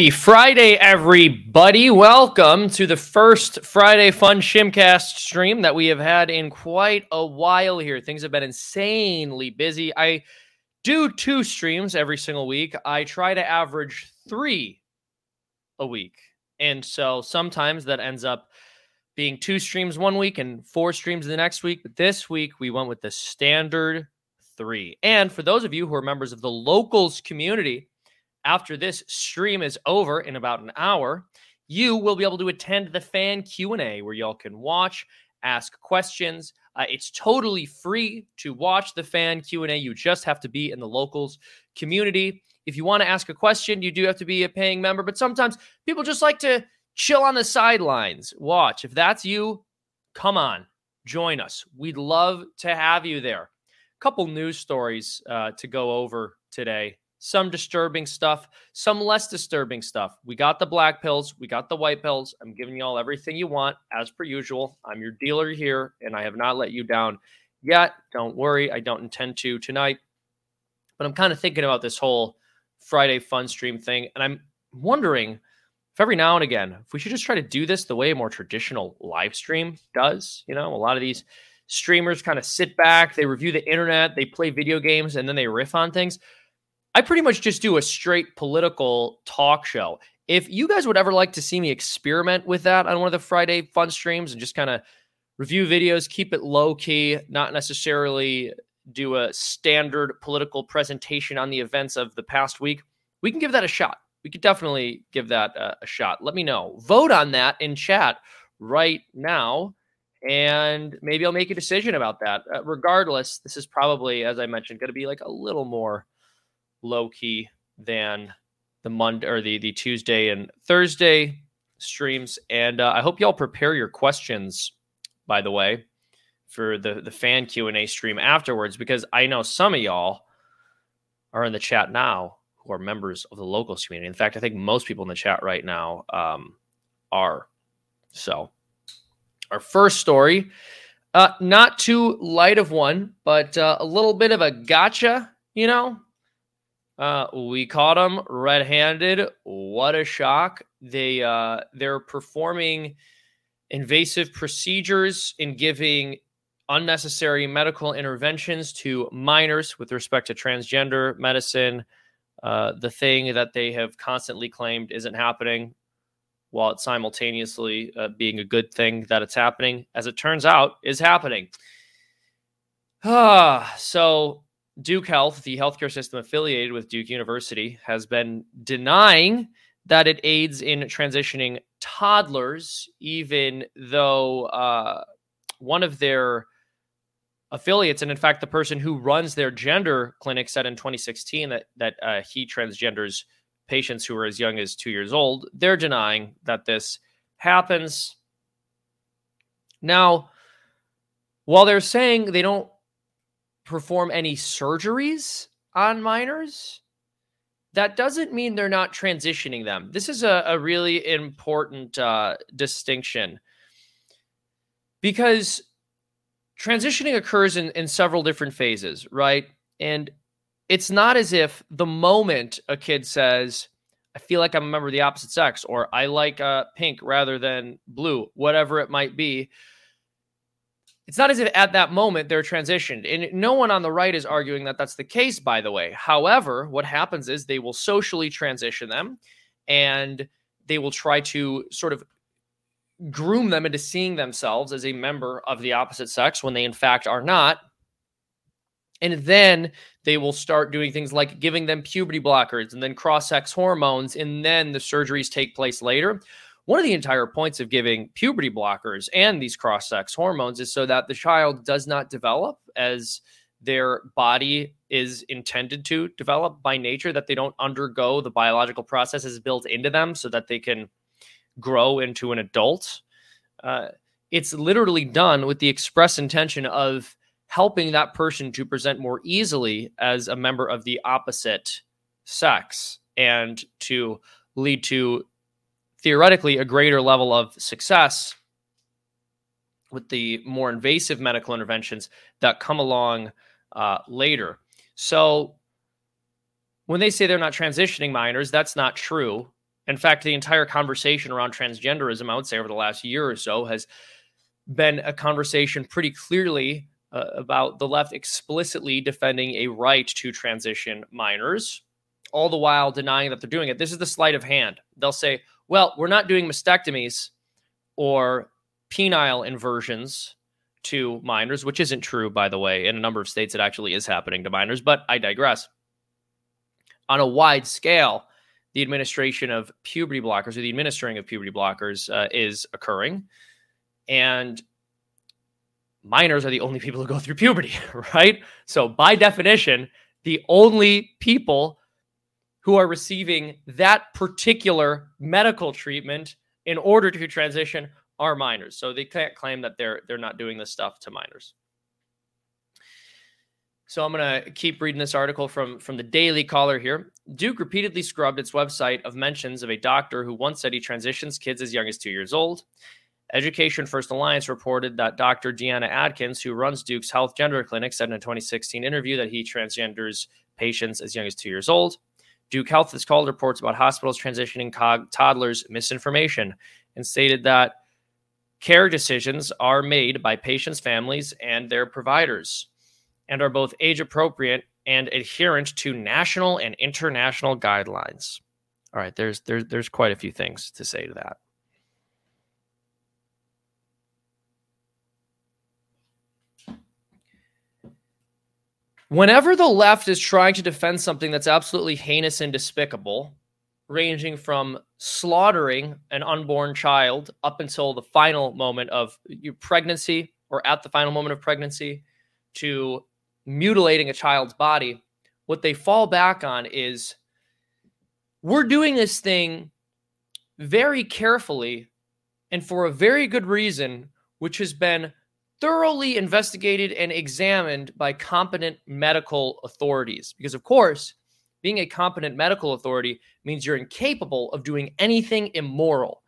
Happy Friday, everybody. Welcome to the first Friday Fun Shimcast stream that we have had in quite a while here. Things have been insanely busy. I do two streams every single week. I try to average three a week. And so sometimes that ends up being two streams one week and four streams the next week. But this week we went with the standard three. And for those of you who are members of the locals community, after this stream is over in about an hour, you will be able to attend the fan Q&A where y'all can watch, ask questions. Uh, it's totally free to watch the fan Q&A. You just have to be in the locals community. If you want to ask a question, you do have to be a paying member, but sometimes people just like to chill on the sidelines, watch. If that's you, come on, join us. We'd love to have you there. A Couple news stories uh, to go over today some disturbing stuff, some less disturbing stuff. We got the black pills, we got the white pills. I'm giving you all everything you want, as per usual. I'm your dealer here, and I have not let you down yet. Don't worry, I don't intend to tonight. But I'm kind of thinking about this whole Friday fun stream thing, and I'm wondering if every now and again, if we should just try to do this the way a more traditional live stream does. You know, a lot of these streamers kind of sit back, they review the internet, they play video games, and then they riff on things. I pretty much just do a straight political talk show. If you guys would ever like to see me experiment with that on one of the Friday fun streams and just kind of review videos, keep it low key, not necessarily do a standard political presentation on the events of the past week, we can give that a shot. We could definitely give that a, a shot. Let me know. Vote on that in chat right now and maybe I'll make a decision about that. Uh, regardless, this is probably, as I mentioned, going to be like a little more low key than the Monday or the the Tuesday and Thursday streams. And uh, I hope y'all prepare your questions. By the way, for the the fan Q and A stream afterwards, because I know some of y'all are in the chat now who are members of the locals community. In fact, I think most people in the chat right now um, are. So, our first story, uh, not too light of one, but uh, a little bit of a gotcha. You know, uh, we caught them red-handed. What a shock! They uh, they're performing invasive procedures in giving unnecessary medical interventions to minors with respect to transgender medicine. Uh, the thing that they have constantly claimed isn't happening, while it's simultaneously uh, being a good thing that it's happening, as it turns out, is happening. Ah, so Duke Health, the healthcare system affiliated with Duke University, has been denying that it aids in transitioning toddlers, even though uh, one of their affiliates, and in fact, the person who runs their gender clinic, said in 2016 that that uh, he transgenders patients who are as young as two years old. They're denying that this happens. Now, while they're saying they don't perform any surgeries on minors, that doesn't mean they're not transitioning them. This is a, a really important uh, distinction because transitioning occurs in, in several different phases, right? And it's not as if the moment a kid says, I feel like I'm a member of the opposite sex, or I like uh, pink rather than blue, whatever it might be, it's not as if at that moment they're transitioned. And no one on the right is arguing that that's the case, by the way. However, what happens is they will socially transition them and they will try to sort of groom them into seeing themselves as a member of the opposite sex when they, in fact, are not. And then they will start doing things like giving them puberty blockers and then cross sex hormones. And then the surgeries take place later. One of the entire points of giving puberty blockers and these cross sex hormones is so that the child does not develop as their body is intended to develop by nature, that they don't undergo the biological processes built into them so that they can grow into an adult. Uh, it's literally done with the express intention of helping that person to present more easily as a member of the opposite sex and to lead to theoretically a greater level of success with the more invasive medical interventions that come along uh, later. So when they say they're not transitioning minors, that's not true. In fact, the entire conversation around transgenderism, I would say, over the last year or so, has been a conversation pretty clearly uh, about the left explicitly defending a right to transition minors, all the while denying that they're doing it. This is the sleight of hand. They'll say, well, we're not doing mastectomies or penile inversions to minors, which isn't true, by the way. In a number of states, it actually is happening to minors, but I digress. On a wide scale, the administration of puberty blockers or the administering of puberty blockers uh, is occurring. And minors are the only people who go through puberty, right? So, by definition, the only people who are receiving that particular medical treatment in order to transition are minors. So they can't claim that they're they're not doing this stuff to minors. So I'm going to keep reading this article from from the Daily Caller here. Duke repeatedly scrubbed its website of mentions of a doctor who once said he transitions kids as young as 2 years old. Education First Alliance reported that Dr. Deanna Adkins, who runs Duke's Health Gender Clinic, said in a 2016 interview that he transgenders patients as young as 2 years old. Duke Health has called reports about hospitals transitioning toddlers misinformation and stated that care decisions are made by patients' families and their providers and are both age appropriate and adherent to national and international guidelines. All right, there's there's there's quite a few things to say to that. Whenever the left is trying to defend something that's absolutely heinous and despicable, ranging from slaughtering an unborn child up until the final moment of your pregnancy or at the final moment of pregnancy to mutilating a child's body, what they fall back on is we're doing this thing very carefully and for a very good reason, which has been thoroughly investigated and examined by competent medical authorities. Because, of course, being a competent medical authority means you're incapable of doing anything immoral.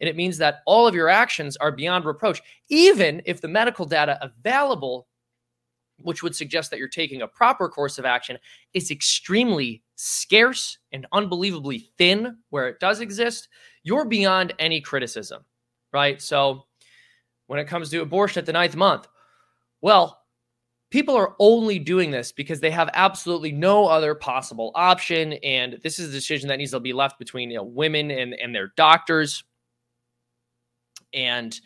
And it means that all of your actions are beyond reproach, even if the medical data available, which would suggest that you're taking a proper course of action, is extremely scarce and unbelievably thin where it does exist. You're beyond any criticism, right? So, when it comes to abortion at the ninth month? Well, people are only doing this because they have absolutely no other possible option. And this is a decision that needs to be left between you know, women and, and their doctors. And,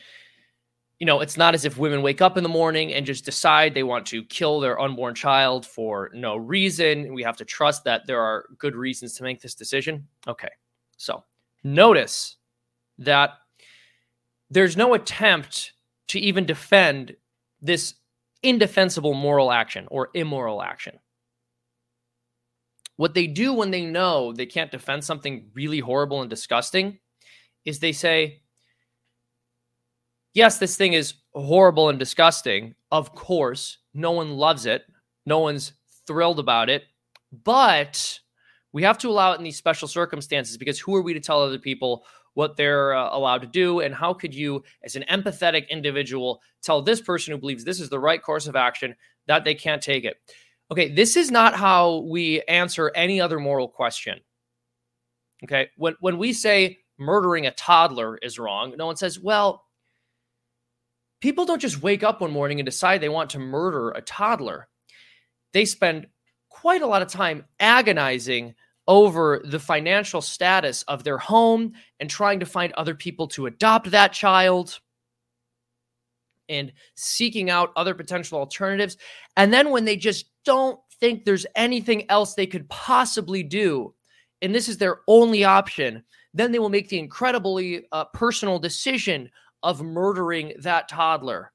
you know, it's not as if women wake up in the morning and just decide they want to kill their unborn child for no reason. We have to trust that there are good reasons to make this decision. Okay. So notice that there's no attempt to even defend this indefensible moral action or immoral action. What they do when they know they can't defend something really horrible and disgusting is they say, Yes, this thing is horrible and disgusting. Of course, no one loves it, no one's thrilled about it, but we have to allow it in these special circumstances because who are we to tell other people what they're uh, allowed to do and how could you as an empathetic individual tell this person who believes this is the right course of action that they can't take it? Okay this is not how we answer any other moral question. Okay when when we say murdering a toddler is wrong no one says well people don't just wake up one morning and decide they want to murder a toddler. They spend quite a lot of time agonizing over the financial status of their home and trying to find other people to adopt that child and seeking out other potential alternatives. And then when they just don't think there's anything else they could possibly do, and this is their only option, then they will make the incredibly uh, personal decision of murdering that toddler.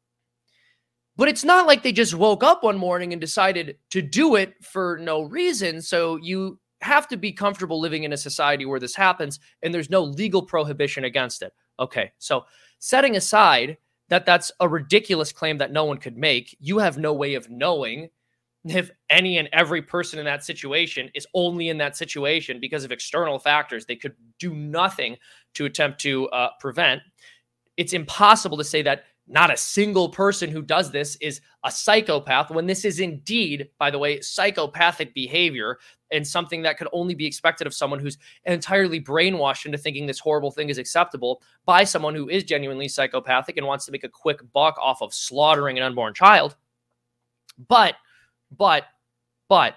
But it's not like they just woke up one morning and decided to do it for no reason. So you have to be comfortable living in a society where this happens and there's no legal prohibition against it. Okay, so setting aside that that's a ridiculous claim that no one could make, you have no way of knowing if any and every person in that situation is only in that situation because of external factors they could do nothing to attempt to uh, prevent. It's impossible to say that not a single person who does this is a psychopath when this is indeed, by the way, psychopathic behavior and something that could only be expected of someone who's entirely brainwashed into thinking this horrible thing is acceptable by someone who is genuinely psychopathic and wants to make a quick buck off of slaughtering an unborn child. But, but, but,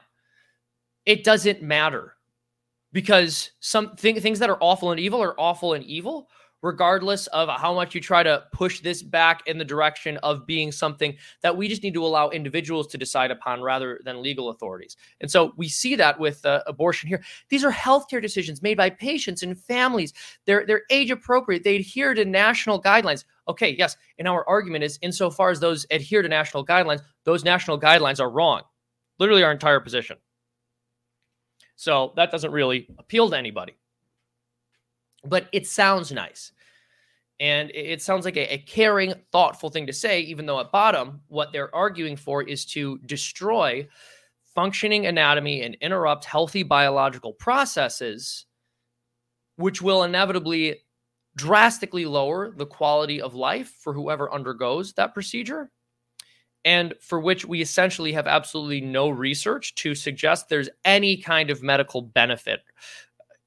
it doesn't matter because some th- things that are awful and evil are awful and evil regardless of how much you try to push this back in the direction of being something that we just need to allow individuals to decide upon rather than legal authorities. And so we see that with uh, abortion here. These are healthcare decisions made by patients and families. They're they're age appropriate. They adhere to national guidelines. Okay, yes, and our argument is insofar as those adhere to national guidelines, those national guidelines are wrong. Literally our entire position. So that doesn't really appeal to anybody but it sounds nice. And it sounds like a, a, caring, thoughtful thing to say, even though at bottom, what they're arguing for is to destroy functioning anatomy and interrupt healthy biological processes, which will inevitably drastically lower the quality of life for whoever undergoes that procedure, and for which we essentially have absolutely no research to suggest there's any kind of medical benefit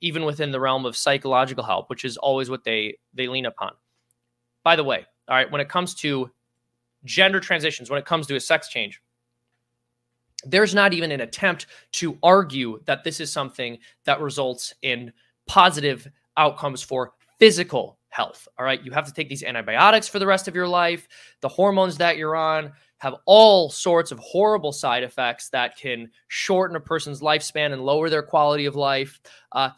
even within the realm of psychological help, which is always what they they lean upon. By the way, all right, when it comes to gender transitions, when it comes to a sex change, there's not even an attempt to argue that this is something that results in positive outcomes for physical health. All right, you have to take these antibiotics for the rest of your life. The hormones that you're on have all sorts of horrible side effects that can shorten a person's lifespan and lower their quality of life. Uh,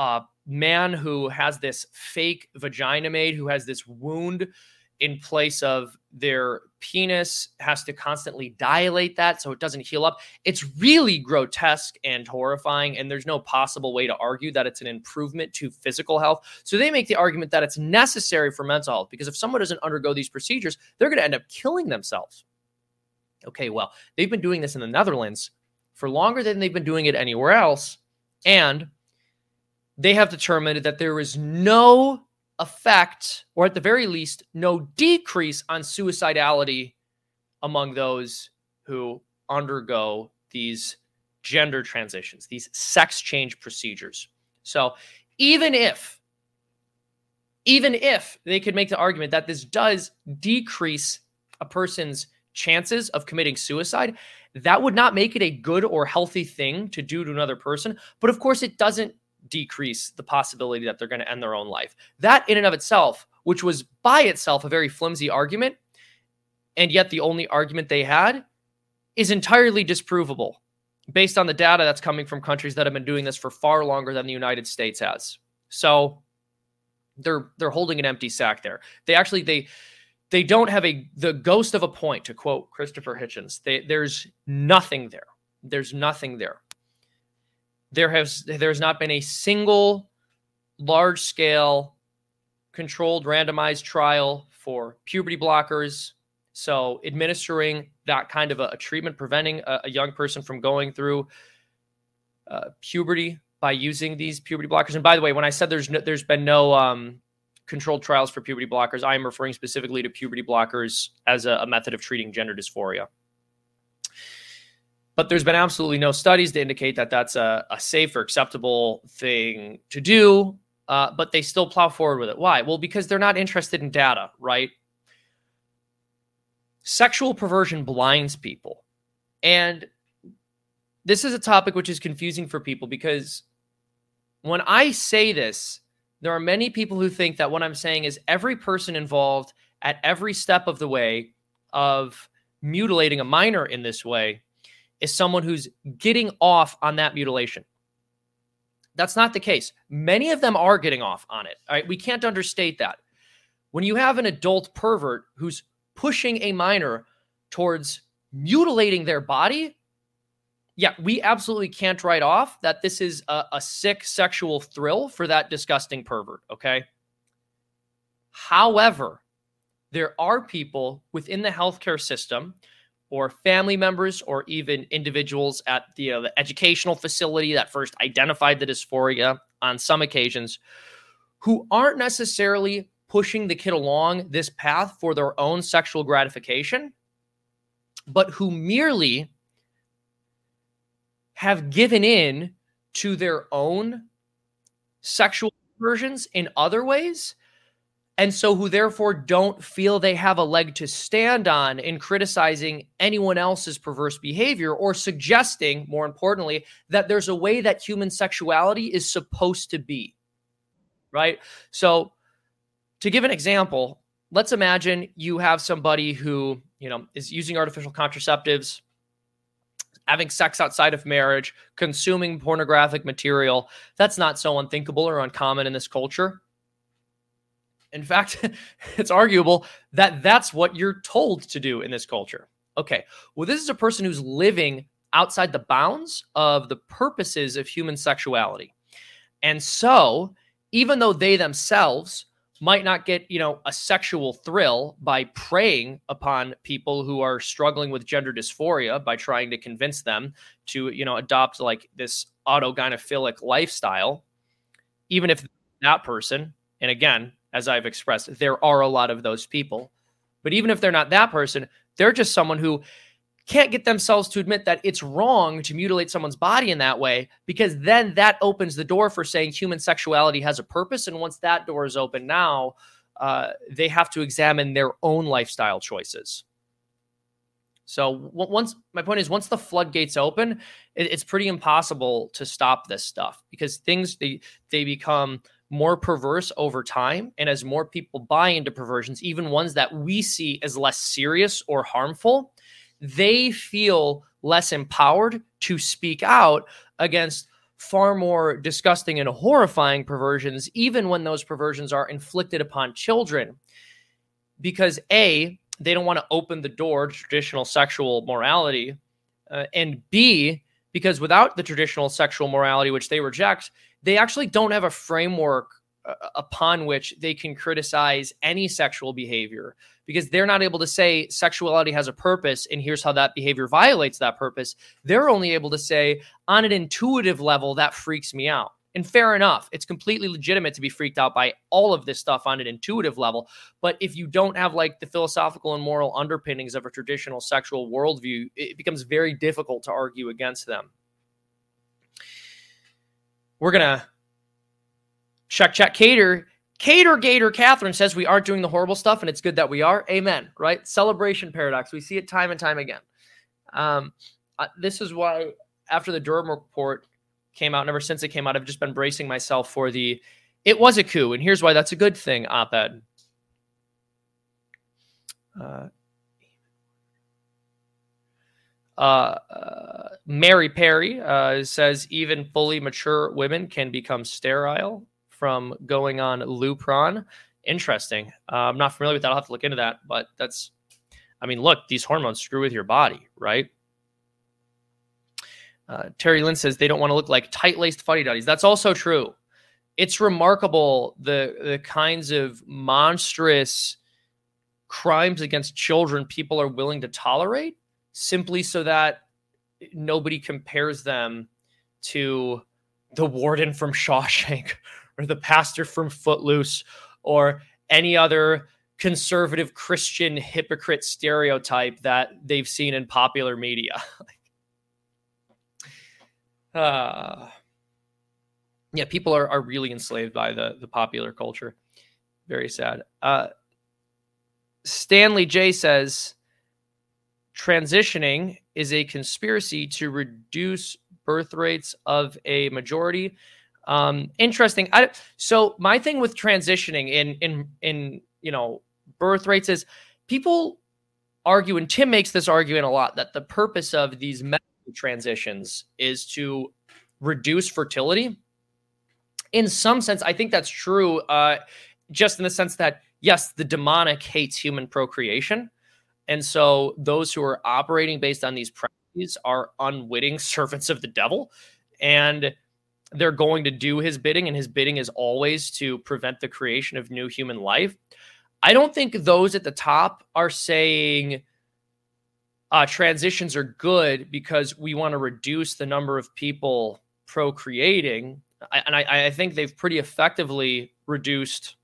a man who has this fake vagina made, who has this wound in place of their penis, has to constantly dilate that so it doesn't heal up. It's really grotesque and horrifying, and there's no possible way to argue that it's an improvement to physical health. So they make the argument that it's necessary for mental health because if someone doesn't undergo these procedures, they're going to end up killing themselves. Okay, well, they've been doing this in the Netherlands for longer than they've been doing it anywhere else. And they have determined that there is no effect, or at the very least, no decrease on suicidality among those who undergo these gender transitions, these sex change procedures. So even if even if they could make the argument that this does decrease a person's chances of committing suicide, that would not make it a good or healthy thing to do to another person. But of course, it doesn't decrease the possibility that they're going to end their own life. That, in and of itself, which was by itself a very flimsy argument, and yet the only argument they had, is entirely disprovable based on the data that's coming from countries that have been doing this for far longer than the United States has. So they're they're holding an empty sack there. They actually they they don't have a the ghost of a point to quote Christopher Hitchens. They, there's nothing there. There's nothing there there has there has not been a single large scale controlled randomized trial for puberty blockers. So administering that kind of a, a treatment preventing a, a, young person from going through uh, puberty by using these puberty blockers. And by the way when i said there's no, there's been no um, controlled trials for puberty blockers i am referring specifically to puberty blockers as a, a method of treating gender dysphoria but there's been absolutely no studies to indicate that that's a, a safe or acceptable thing to do. Uh, but they still plow forward with it. Why? Well, because they're not interested in data, right? Sexual perversion blinds people. And this is a topic which is confusing for people because when I say this, there are many people who think that what I'm saying is every person involved at every step of the way of mutilating a minor in this way is someone who's getting off on that mutilation. That's not the case. Many of them are getting off on it. All right. We can't understate that. When you have an adult pervert who's pushing a minor towards mutilating their body, yeah, we absolutely can't write off that this is a, a sick sexual thrill for that disgusting pervert. Okay. However, there are people within the healthcare system or family members or even individuals at the, uh, the educational facility that first identified the dysphoria on some occasions who aren't necessarily pushing the kid along this path for their own sexual gratification, but who merely have given in to their own sexual versions in other ways and so who therefore don't feel they have a leg to stand on in criticizing anyone else's perverse behavior or suggesting more importantly that there's a way that human sexuality is supposed to be right? So to give an example let's imagine you have somebody who you know is using artificial contraceptives having sex outside of marriage consuming pornographic material. That's not so unthinkable or uncommon in this culture in fact, it's arguable that that's what you're told to do in this culture. Okay, well, this is a person who's living outside the bounds of the purposes of human sexuality. And so, even though they themselves might not get, you know, a sexual thrill by preying upon people who are struggling with gender dysphoria by trying to convince them to, you know, adopt like this autogynephilic lifestyle, even if that person, and again, as I've expressed, there are a lot of those people. But even if they're not that person, they're just someone who can't get themselves to admit that it's wrong to mutilate someone's body in that way because then that opens the door for saying human sexuality has a purpose. And once that door is open now, uh, they have to examine their own lifestyle choices. So once my point is, once the floodgates open, it, it's pretty impossible to stop this stuff because things they they become more perverse over time. And as more people buy into perversions, even ones that we see as less serious or harmful, they feel less empowered to speak out against far more disgusting and horrifying perversions, even when those perversions are inflicted upon children. Because A, they don't want to open the door to traditional sexual morality. Uh, and B, because without the traditional sexual morality, which they reject, they actually don't have a framework uh, upon which they can criticize any sexual behavior because they're not able to say sexuality has a purpose and here's how that behavior violates that purpose. They're only able to say, on an intuitive level, that freaks me out. And fair enough, it's completely legitimate to be freaked out by all of this stuff on an intuitive level. But if you don't have like the philosophical and moral underpinnings of a traditional sexual worldview, it becomes very difficult to argue against them. We're to check, check, cater. Cater Gator Catherine says we aren't doing the horrible stuff and it's good that we are. Amen. Right? Celebration paradox. We see it time and time again. Um, uh, this is why after the Durham report came out, and ever since it came out, I've just been bracing myself for the it was a coup. And here's why that's a good thing op ed. Uh, Uh, uh, Mary Perry uh, says even fully mature women can become sterile from going on Lupron. Interesting. Uh, I'm not familiar with that. I'll have to look into that. But that's, I mean, look, these hormones screw with your body, right? Uh, Terry Lynn says they don't want to look like tight laced fuddy duddies. That's also true. It's remarkable the the kinds of monstrous crimes against children people are willing to tolerate simply so that nobody compares them to the warden from Shawshank or the pastor from Footloose or any other conservative Christian hypocrite stereotype that they've seen in popular media. uh, yeah, people are, are really enslaved by the, the popular culture. Very sad. Uh, Stanley J says, transitioning is a conspiracy to reduce birth rates of a majority. Um, interesting. I, so my thing with transitioning in in in you know birth rates is people argue, and Tim makes this argument a lot that the purpose of these medical transitions is to reduce fertility. In some sense, I think that's true. Uh, just in the sense that yes, the demonic hates human procreation and so those who are operating based on these premises are unwitting servants of the devil. And they're going to do his bidding, and his bidding is always to prevent the creation of new human life. I don't think those at the top are saying uh, transitions are good because we want to reduce the number of people procreating. I, and I, I think they've pretty effectively reduced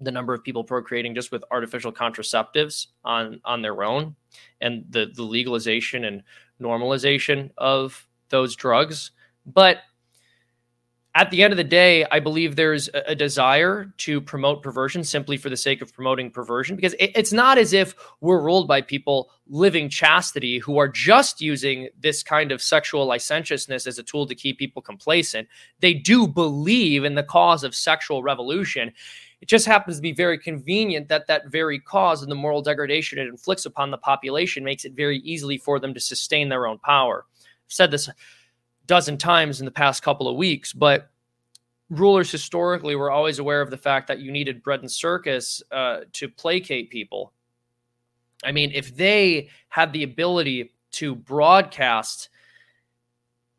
the number of people procreating just with artificial contraceptives on on their own and the the legalization and normalization of those drugs. But at the end of the day, I believe there's a, desire to promote perversion simply for the sake of promoting perversion because it, it's not as if we're ruled by people living chastity who are just using this kind of sexual licentiousness as a tool to keep people complacent. They do believe in the cause of sexual revolution. It just happens to be very convenient that that very cause and the moral degradation it inflicts upon the population makes it very easily for them to sustain their own power. I've said this a dozen times in the past couple of weeks, but rulers historically were always aware of the fact that you needed bread and circus uh, to placate people. I mean, if they had the ability to broadcast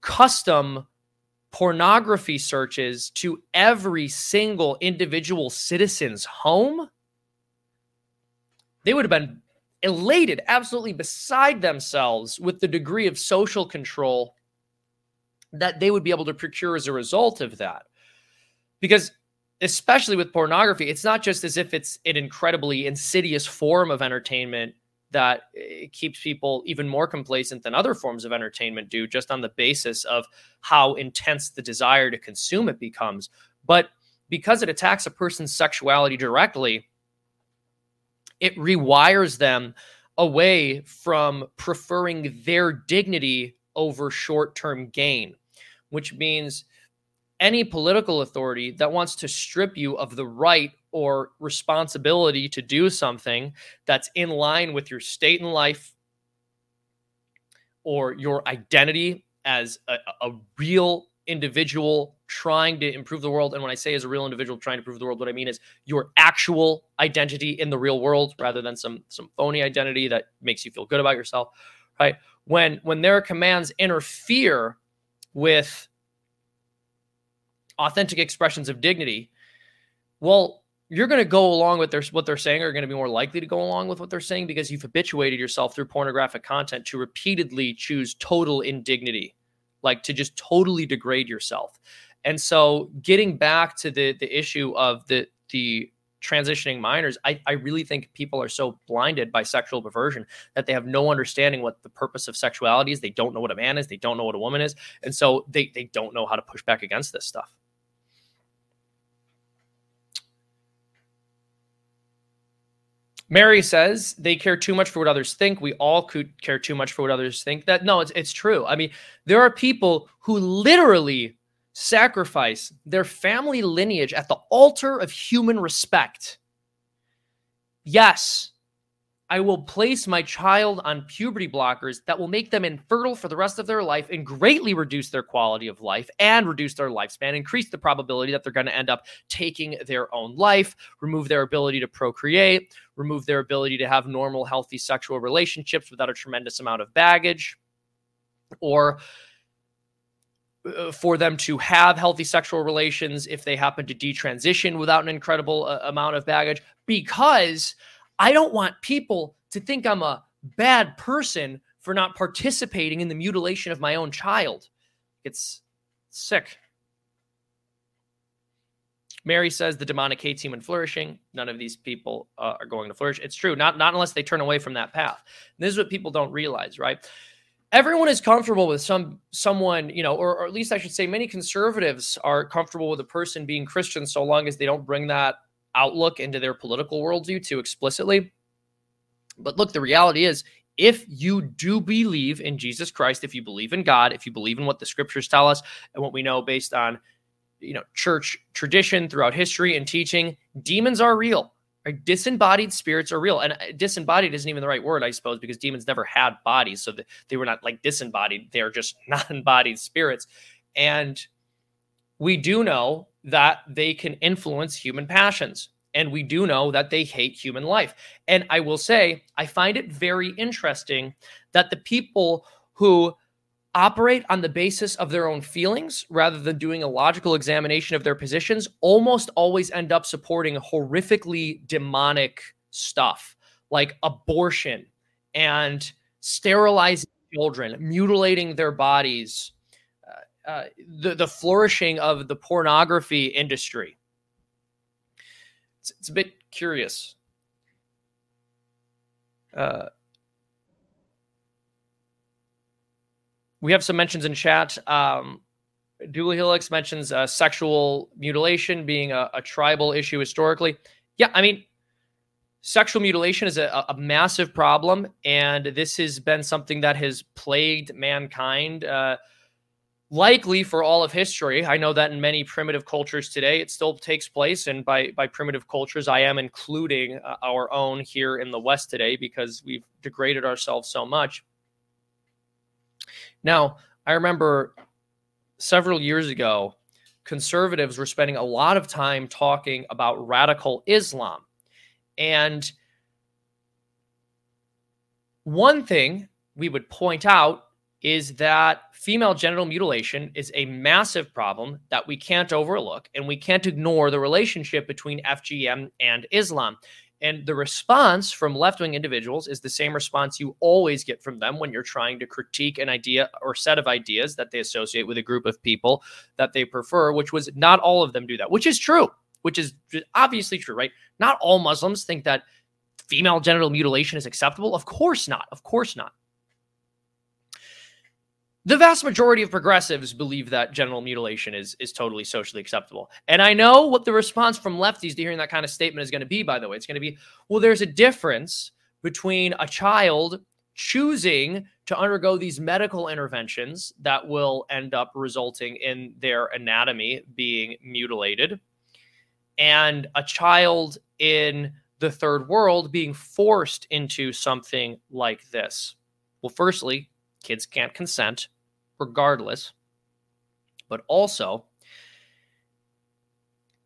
custom pornography searches to every single individual citizen's home, they would have been elated, absolutely beside themselves with the degree of social control that they would be able to procure as a result of that. Because especially with pornography, it's not just as if it's an incredibly insidious form of entertainment that eh, keeps people even more complacent than other forms of entertainment do, just on the basis of how intense the desire to consume it becomes. But because it attacks a person's sexuality directly, it rewires them away from preferring their dignity over short term gain which means any political authority that wants to strip you of the right or responsibility to do something that's in line with your state in life or your identity as a, a, real individual trying to improve the world. And when I say as a real individual trying to improve the world, what I mean is your actual identity in the real world rather than some some phony identity that makes you feel good about yourself. Right. When when their commands interfere with authentic expressions of dignity, well, you're going to go along with their, what they're saying, are going to be more likely to go along with what they're saying because you've habituated yourself through pornographic content to repeatedly choose total indignity, like to just totally degrade yourself. And so, getting back to the the issue of the the transitioning minors, I, I really think people are so blinded by sexual perversion that they have no understanding what the purpose of sexuality is. They don't know what a man is. They don't know what a woman is. And so they, they don't know how to push back against this stuff. Mary says they care too much for what others think. We all could care too much for what others think. That no, it's it's true. I mean, there are people who literally sacrifice their family lineage at the altar of human respect. Yes, I will place my child on puberty blockers that will make them infertile for the rest of their life and greatly reduce their quality of life and reduce their lifespan, increase the probability that they're going to end up taking their own life, remove their ability to procreate, remove their ability to have normal, healthy sexual relationships without a tremendous amount of baggage, or uh, for them to have healthy sexual relations if they happen to detransition without an incredible uh, amount of baggage because I don't want people to think I'm a bad person for not participating in the mutilation of my own child. It's sick. Mary says the demonic hates human flourishing. None of these people uh, are going to flourish. It's true, not not unless they turn away from that path. And this is what people don't realize, right? everyone is comfortable with some someone you know or, or, at least i should say many conservatives are comfortable with a person being christian so long as they don't bring that outlook into their political worldview too explicitly but look the reality is if you do believe in jesus christ if you believe in god if you believe in what the scriptures tell us and what we know based on you know church tradition throughout history and teaching demons are real Right? Disembodied spirits are real. And uh, disembodied isn't even the right word, I suppose, because demons never had bodies. So they were not like disembodied. They're just non embodied spirits. And we do know that they can influence human passions. And we do know that they hate human life. And I will say, I find it very interesting that the people who operate on the basis of their own feelings rather than doing a logical examination of their positions almost always end up supporting horrifically demonic stuff like abortion and sterilizing children, mutilating their bodies, uh, the, the flourishing of the pornography industry. It's, it's a bit curious. Uh, we have some mentions in chat. Um, Dooley Helix mentions uh, sexual mutilation being a, a, tribal issue historically. Yeah, I mean, sexual mutilation is a, a, massive problem, and this has been something that has plagued mankind. Uh, likely for all of history. I know that in many primitive cultures today, it still takes place. And by, by primitive cultures, I am including uh, our own here in the West today because we've degraded ourselves so much. Now, I remember several years ago, conservatives were spending a lot of time talking about radical Islam. And one thing we would point out is that female genital mutilation is a massive problem that we can't overlook, and we can't ignore the relationship between FGM and Islam. And the response from left wing individuals is the same response you always get from them when you're trying to critique an idea or set of ideas that they associate with a group of people that they prefer, which was not all of them do that, which is true, which is obviously true, right? Not all Muslims think that female genital mutilation is acceptable. Of course not. Of course not. The vast majority of progressives believe that genital mutilation is is totally socially acceptable. And I know what the response from lefties to hearing that kind of statement is going to be, by the way. It's going to be, well, there's a difference between a child choosing to undergo these medical interventions that will end up resulting in their anatomy being mutilated and a child in the third world being forced into something like this. Well, firstly, kids can't consent regardless. But also,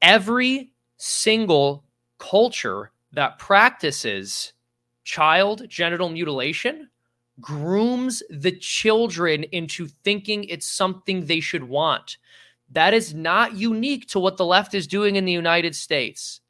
every single culture that practices child genital mutilation grooms the children into thinking it's something they should want. That is not unique to what the left is doing in the United States.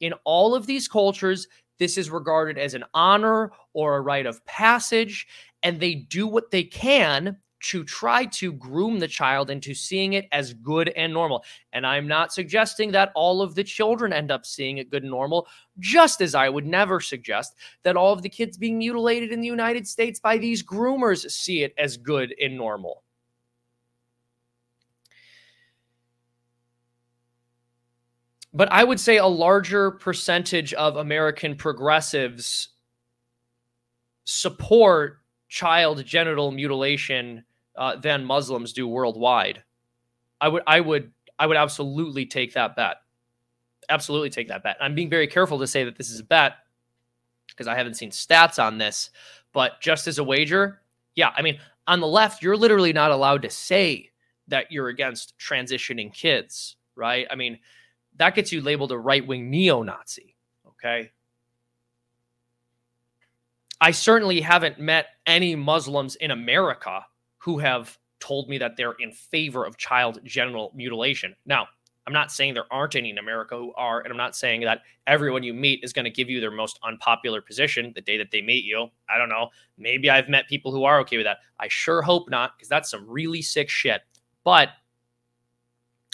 In all of these cultures, this is regarded as an honor or a rite of passage, and they do what they can to try to groom the child into seeing it as good and normal. And I'm not suggesting that all of the children end up seeing it good and normal, just as I would never suggest that all of the kids being mutilated in the United States by these groomers see it as good and normal. But I would say a larger percentage of American progressives support child genital mutilation uh, than Muslims do worldwide. I would, I would, I would absolutely take that bet. Absolutely take that bet. I'm being very careful to say that this is a bet because I haven't seen stats on this, but just as a wager, yeah. I mean, on the left, you're literally not allowed to say that you're against transitioning kids, right? I mean, that gets you labeled a right wing neo Nazi, okay? I certainly haven't met any Muslims in America who have told me that they're in favor of child genital mutilation. Now, I'm not saying there aren't any in America who are, and I'm not saying that everyone you meet is going to give you their most unpopular position the day that they meet you. I don't know. Maybe I've met people who are okay with that. I sure hope not, because that's some really sick shit. But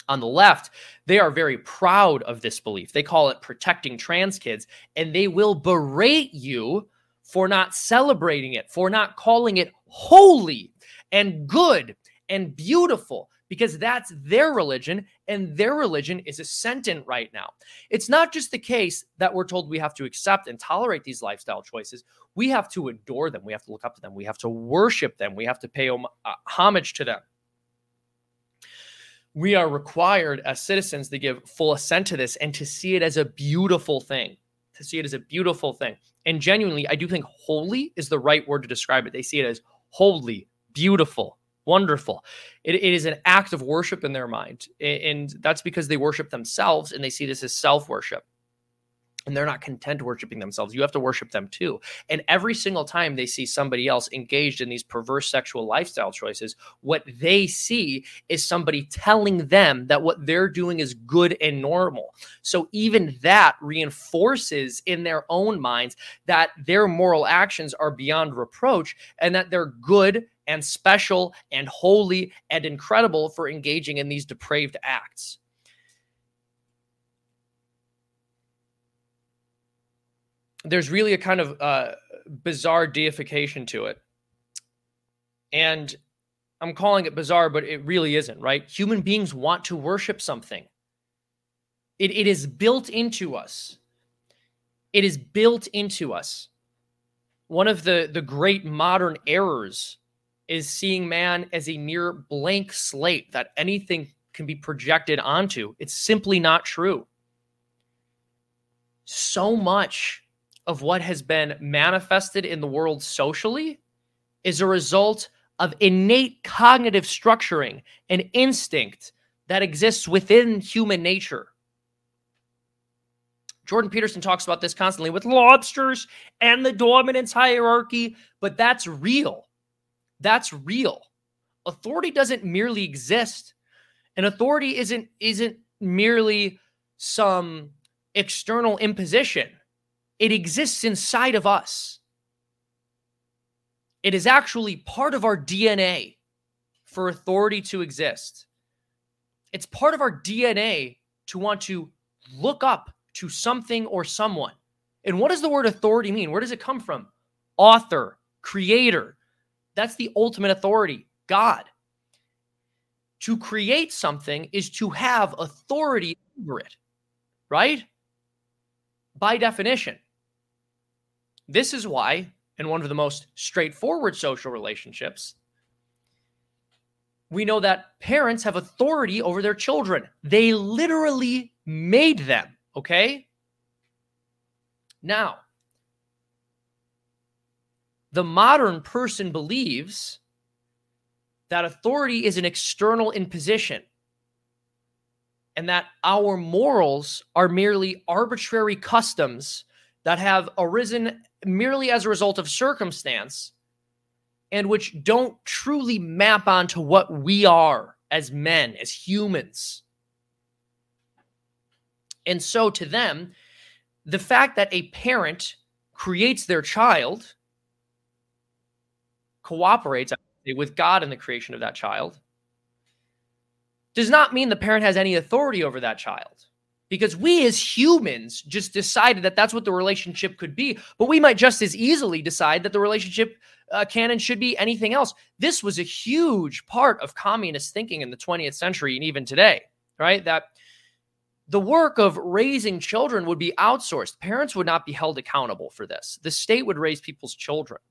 on the left, they are very proud of this belief. They call it protecting trans kids, and they will berate you for not celebrating it, for not calling it holy and good and beautiful because that's their religion and their religion is a ascendant right now. It's not just the case that we're told we have to accept and tolerate these lifestyle choices. We have to adore them. We have to look up to them. We have to worship them. We have to pay uh, homage to them. We are required as citizens to give full assent to this and to see it as a beautiful thing to see it as a beautiful thing. And genuinely, I do think holy is the right word to describe it. They see it as holy, beautiful, wonderful. It, it is an act of worship in their mind. And that's because they worship themselves and they see this as self worship and they're not content worshiping themselves. You have to worship them too. And every single time they see somebody else engaged in these perverse sexual lifestyle choices, what they see is somebody telling them that what they're doing is good and normal. So even that reinforces in their own minds that their moral actions are beyond reproach and that they're good and special and holy and incredible for engaging in these depraved acts. There's really a kind of uh, bizarre deification to it. And I'm calling it bizarre, but it really isn't, right? Human beings want to worship something. It, it is built into us. It is built into us. One of the, the great modern errors is seeing man as a mere blank slate that anything can be projected onto. It's simply not true. So much of what has been manifested in the world socially is a result of innate cognitive structuring and instinct that exists within human nature. Jordan Peterson talks about this constantly with lobsters and the dominance hierarchy, but that's real. That's real. Authority doesn't merely exist. And authority isn't isn't merely some external imposition. It exists inside of us. It is actually part of our DNA for authority to exist. It's part of our DNA to want to look up to something or someone. And what does the word authority mean? Where does it come from? Author, creator. That's the ultimate authority, God. To create something is to have authority over it, right? By definition. This is why, in one of the most straightforward social relationships, we know that parents have authority over their children. They literally made them, okay? Now, the modern person believes that authority is an external imposition and that our morals are merely arbitrary customs that have arisen merely as a result of circumstance and which don't truly map onto what we are as men, as humans. And so, to them, the fact that a parent creates their child cooperates with God in the creation of that child does not mean the parent has any authority over that child because we as humans just decided that that's what the relationship could be but we might just as easily decide that the relationship uh, can and should be anything else. This was a huge part of communist thinking in the 20th century and even today right? That the work of raising children would be outsourced. Parents would not be held accountable for this. The state would raise people's children.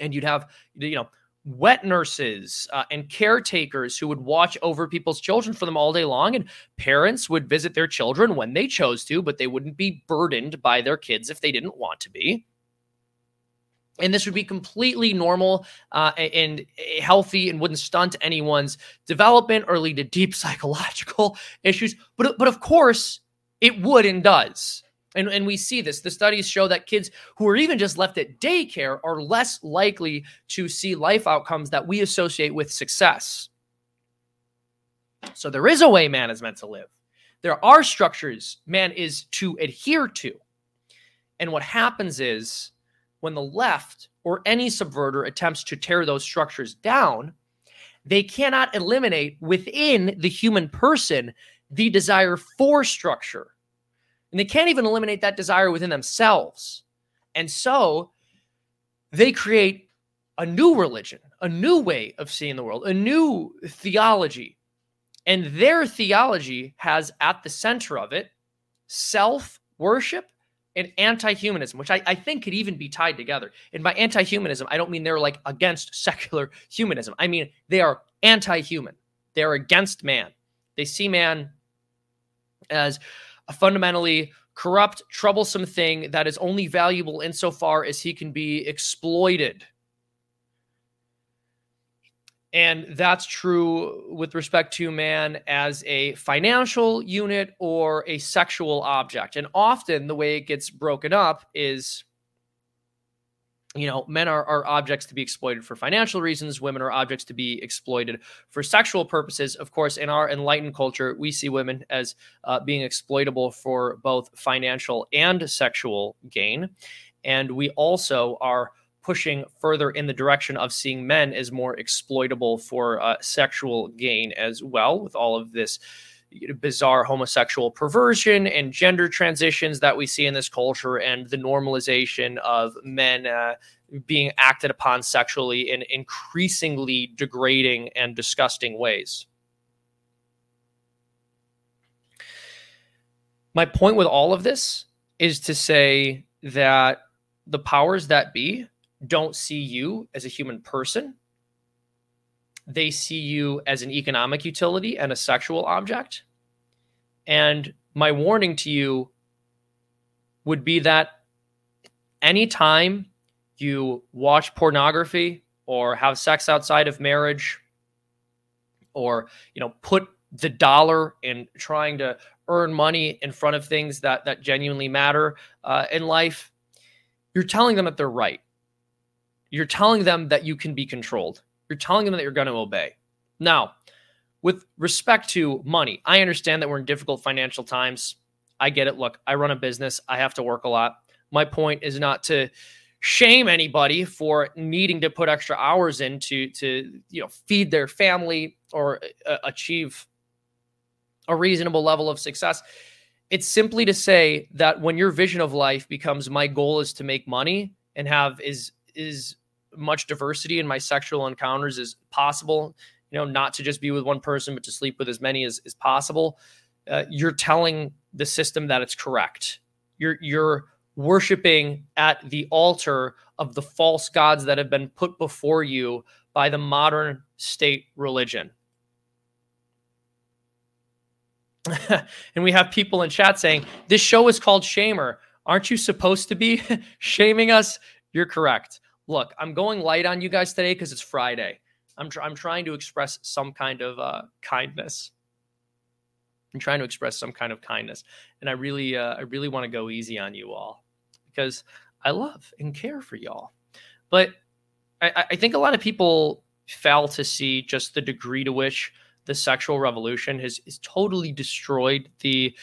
And you'd have you know wet nurses uh, and caretakers who would watch over people's children for them all day long and parents would visit their children when they chose to but they wouldn't be burdened by their kids if they didn't want to be. And this would be completely normal uh, and healthy and wouldn't stunt anyone's development or lead to deep psychological issues. But but of course it would and does and, and we see this. The studies show that kids who are even just left at daycare are less likely to see life outcomes that we associate with success. So there is a way man is meant to live. There are structures man is to adhere to. And what happens is when the left or any subverter attempts to tear those structures down, they cannot eliminate within the human person the desire for structure and they can't even eliminate that desire within themselves. And so they create a new religion, a new way of seeing the world, a new theology. And their theology has at the center of it self worship and anti humanism, which I, I, think could even be tied together. And by anti humanism, I don't mean they're like against secular humanism. I mean they are anti human, they're against man. They see man as a fundamentally corrupt, troublesome thing that is only valuable insofar as he can be exploited. And that's true with respect to man as a financial unit or a sexual object. And often the way it gets broken up is you know, men are, are objects to be exploited for financial reasons. Women are objects to be exploited for sexual purposes. Of course, in our enlightened culture, we see women as uh, being exploitable for both financial and sexual gain. And we also are pushing further in the direction of seeing men as more exploitable for uh, sexual gain as well, with all of this bizarre homosexual perversion and gender transitions that we see in this culture and the normalization of men uh, being acted upon sexually in increasingly degrading and disgusting ways. My point with all of this is to say that the powers that be don't see you as a human person. They see you as an economic utility and a sexual object. And my warning to you would be that anytime you watch pornography or have sex outside of marriage or you know put the dollar in trying to earn money in front of things that that genuinely matter uh, in life you're telling them that they're right you're telling them that you can be controlled you're telling them that you're going to obey. Now with respect to money i understand that we're in difficult financial times. I get it. Look i run a business. I have to work a lot. My point is not to shame anybody for needing to put extra hours in to to you know feed their family or uh, achieve a reasonable level of success. It's simply to say that when your vision of life becomes my goal is to make money and have is is much diversity in my sexual encounters as possible you know not to just be with one person but to sleep with as many as, as possible uh, you're telling the system that it's correct you're you're worshiping at the altar of the false gods that have been put before you by the modern state religion. and we have people in chat saying, This show is called Shamer. Aren't you supposed to be shaming us? You're correct. Look, I'm going light on you guys today because it's Friday. I'm, tr- I'm trying to express some kind of uh, kindness. I'm trying to express some kind of kindness, and I really, uh, I really want to go easy on you all because I love and care for y'all. But I, I think a lot of people fail to see just the degree to which the sexual revolution has, has totally destroyed the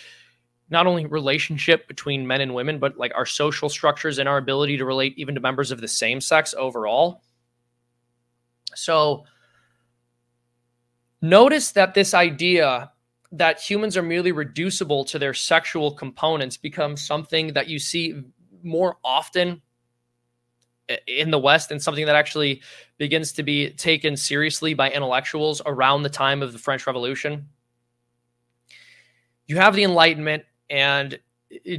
not only relationship between men and women, but like our social structures and our ability to relate even to members of the same sex overall. So notice that this idea that humans are merely reducible to their sexual components becomes something that you see more often in the West and something that actually begins to be taken seriously by intellectuals around the time of the French Revolution. You have the Enlightenment, and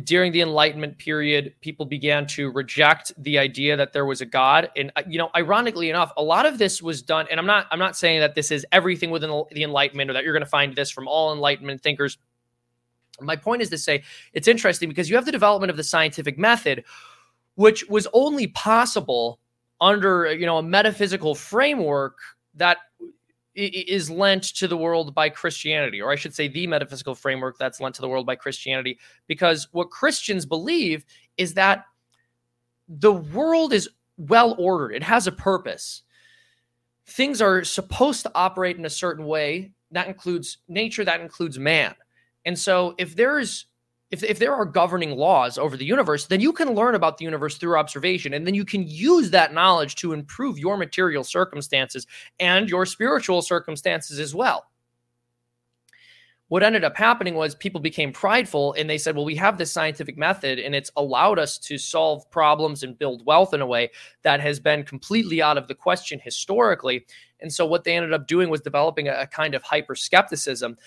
during the Enlightenment period, people began to reject the idea that there was a God. And uh, you know, ironically enough, a lot of this was done. And I'm not I'm not saying that this is everything within the Enlightenment or that you're going to find this from all Enlightenment thinkers my point is to say it's interesting because you have the development of the scientific method, which was only possible under you know a metaphysical framework that is lent to the world by Christianity, or I should say, the metaphysical framework that's lent to the world by Christianity. Because what Christians believe is that the world is well ordered, it has a purpose. Things are supposed to operate in a certain way. That includes nature, that includes man. And so if there's if, if there are governing laws over the universe, then you can learn about the universe through observation. And then you can use that knowledge to improve your material circumstances and your spiritual circumstances as well. What ended up happening was people became prideful and they said, well, we have this scientific method and it's allowed us to solve problems and build wealth in a way that has been completely out of the question historically. And so what they ended up doing was developing a, a kind of hyper skepticism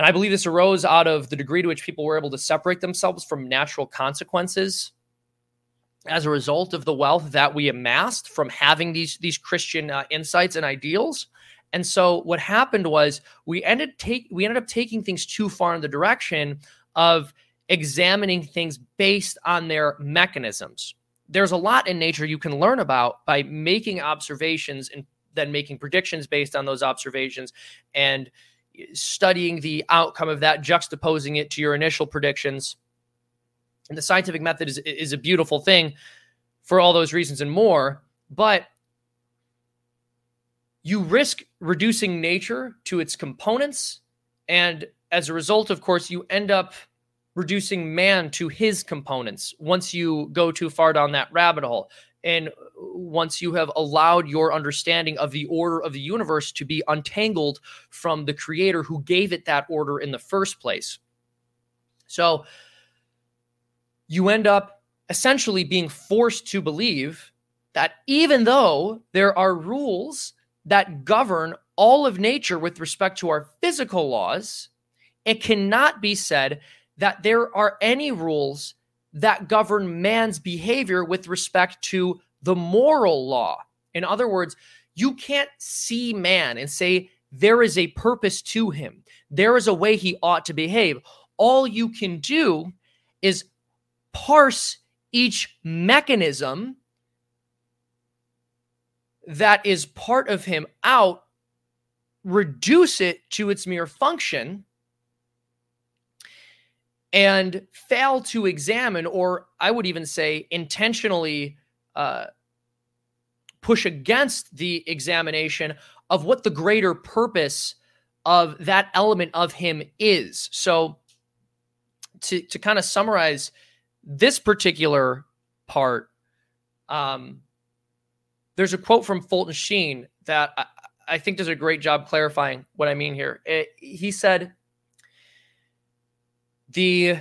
and I believe this arose out of the degree to which people were able to separate themselves from natural consequences as a result of the wealth that we amassed from having these these Christian uh, insights and ideals. And so what happened was we ended take we ended up taking things too far in the direction of examining things based on their mechanisms. There's a lot in nature you can learn about by making observations and then making predictions based on those observations and studying the outcome of that, juxtaposing it to your initial predictions. And the scientific method is, is a beautiful thing for all those reasons and more. But you risk reducing nature to its components. And as a result, of course, you end up reducing man to his components once you go too far down that rabbit hole. And once you have allowed your understanding of the order of the universe to be untangled from the creator who gave it that order in the first place. So you end up essentially being forced to believe that even though there are rules that govern all of nature with respect to our physical laws, it cannot be said that there are any rules that govern man's behavior with respect to the moral law. In other words, you can't see man and say there is a purpose to him, there is a way he ought to behave. All you can do is parse each mechanism that is part of him out, reduce it to its mere function, and fail to examine, or I would even say intentionally uh, push against the examination of what the greater purpose of that element of him is. So, to, to kind of summarize this particular part, um, there's a quote from Fulton Sheen that I, I, think does a great job clarifying what I mean here. It, he said, The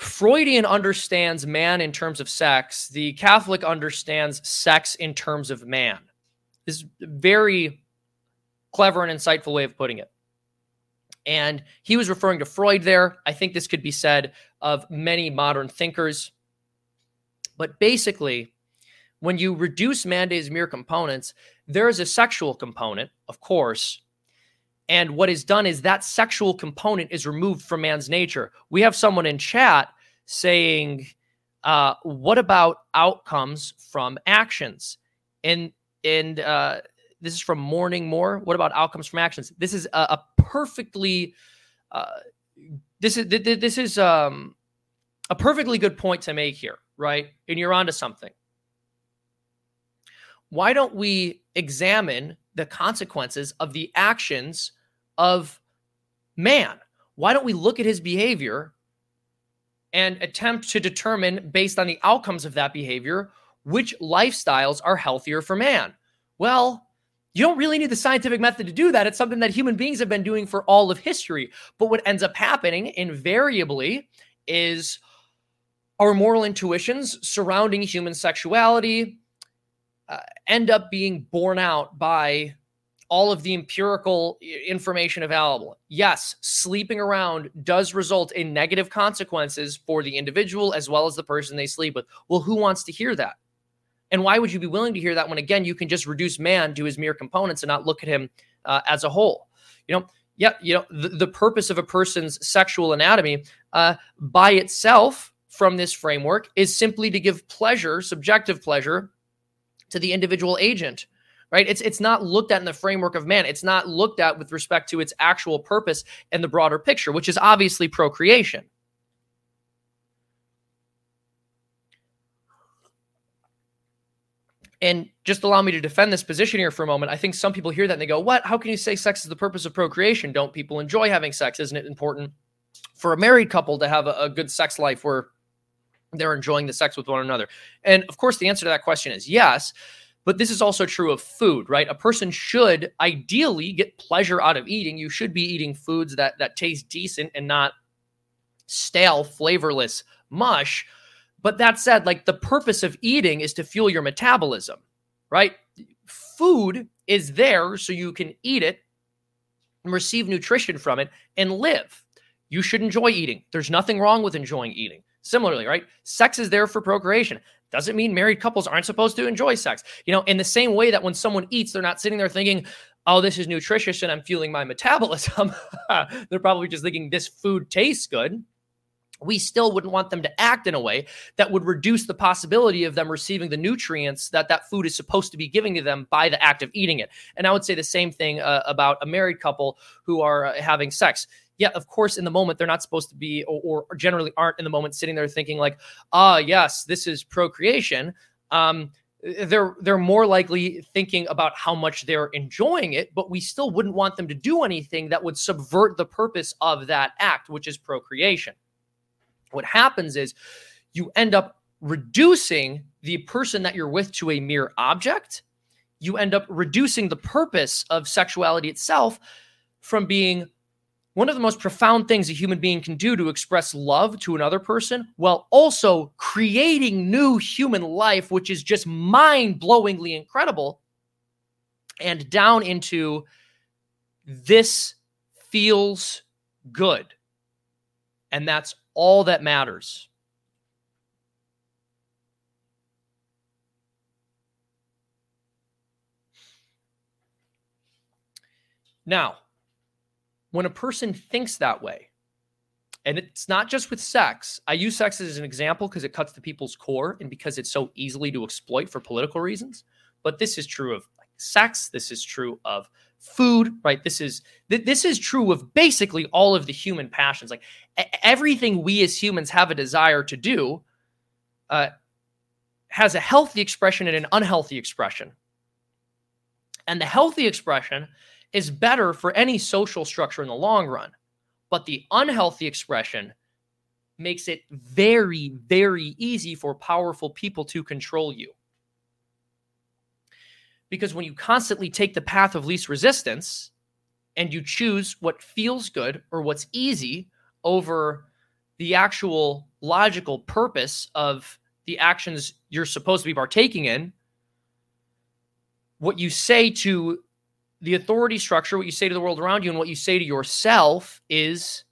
Freudian understands man in terms of sex, the Catholic understands sex in terms of man. This is very clever and insightful way of putting it. And he was referring to Freud there. I think this could be said of many modern thinkers. But basically, when you reduce man to his mere components, there is a sexual component, of course, and what is done is that sexual component is removed from man's nature. We have someone in chat saying, uh, "What about outcomes from actions?" And and uh, this is from Morning More. What about outcomes from actions? This is a, a perfectly uh, this is this is um, a perfectly good point to make here, right? And you're onto something. Why don't we examine the consequences of the actions of man. Why don't we look at his behavior and attempt to determine, based on the outcomes of that behavior, which lifestyles are healthier for man? Well, you don't really need the scientific method to do that. It's something that human beings have been doing for all of history. But what ends up happening invariably is our moral intuitions surrounding human sexuality uh, end up being borne out by all of the empirical information available. Yes, sleeping around does result in negative consequences for the individual as well as the person they sleep with. Well, who wants to hear that? And why would you be willing to hear that when, again, you can just reduce man to his mere components and not look at him uh, as a whole? You know, yeah, you know, the, the purpose of a person's sexual anatomy uh, by itself from this framework is simply to give pleasure, subjective pleasure, to the individual agent right? It's it's not looked at in the framework of man. It's not looked at with respect to its actual purpose and the broader picture, which is obviously procreation. And just allow me to defend this position here for a moment. I think some people hear that and they go, What? How can you say sex is the purpose of procreation? Don't people enjoy having sex? Isn't it important for a married couple to have a, a good sex life where they're enjoying the sex with one another? And of course, the answer to that question is yes. But this is also true of food, right? A person should ideally get pleasure out of eating. You should be eating foods that that taste decent and not stale, flavorless mush. But that said, like the purpose of eating is to fuel your metabolism, right? Food is there so you can eat it and receive nutrition from it and live. You should enjoy eating. There's nothing wrong with enjoying eating. Similarly, right? Sex is there for procreation. Doesn't mean married couples aren't supposed to enjoy sex. You know, in the same way that when someone eats, they're not sitting there thinking, oh, this is nutritious and I'm fueling my metabolism. they're probably just thinking this food tastes good. We still wouldn't want them to act in a way that would reduce the possibility of them receiving the nutrients that that food is supposed to be giving to them by the act of eating it. And I would say the same thing uh, about a married couple who are uh, having sex yeah, of course, in the moment, they're not supposed to be, or, or generally aren't in the moment sitting there thinking, like, ah, yes, this is procreation. Um, they're they're more likely thinking about how much they're enjoying it, but we still wouldn't want them to do anything that would subvert the purpose of that act, which is procreation. What happens is you end up reducing the person that you're with to a mere object, you end up reducing the purpose of sexuality itself from being one of the most profound things a human being can do to express love to another person while also creating new human life, which is just mind blowingly incredible, and down into this feels good. And that's all that matters. Now, when a person thinks that way, and it's not just with sex, I use sex as an example because it cuts to people's core and because it's so easily to exploit for political reasons. But this is true of sex. This is true of food, right? This is th- this is true of basically all of the human passions. Like everything we as humans have a desire to do uh, has a healthy expression and an unhealthy expression. And the healthy expression is better for any social structure in the long run. But the unhealthy expression makes it very, very easy for powerful people to control you. Because when you constantly take the path of least resistance and you choose what feels good or what's easy over the actual logical purpose of the actions you're supposed to be partaking in, what you say to the authority structure, what you say to the world around you, and what you say to yourself is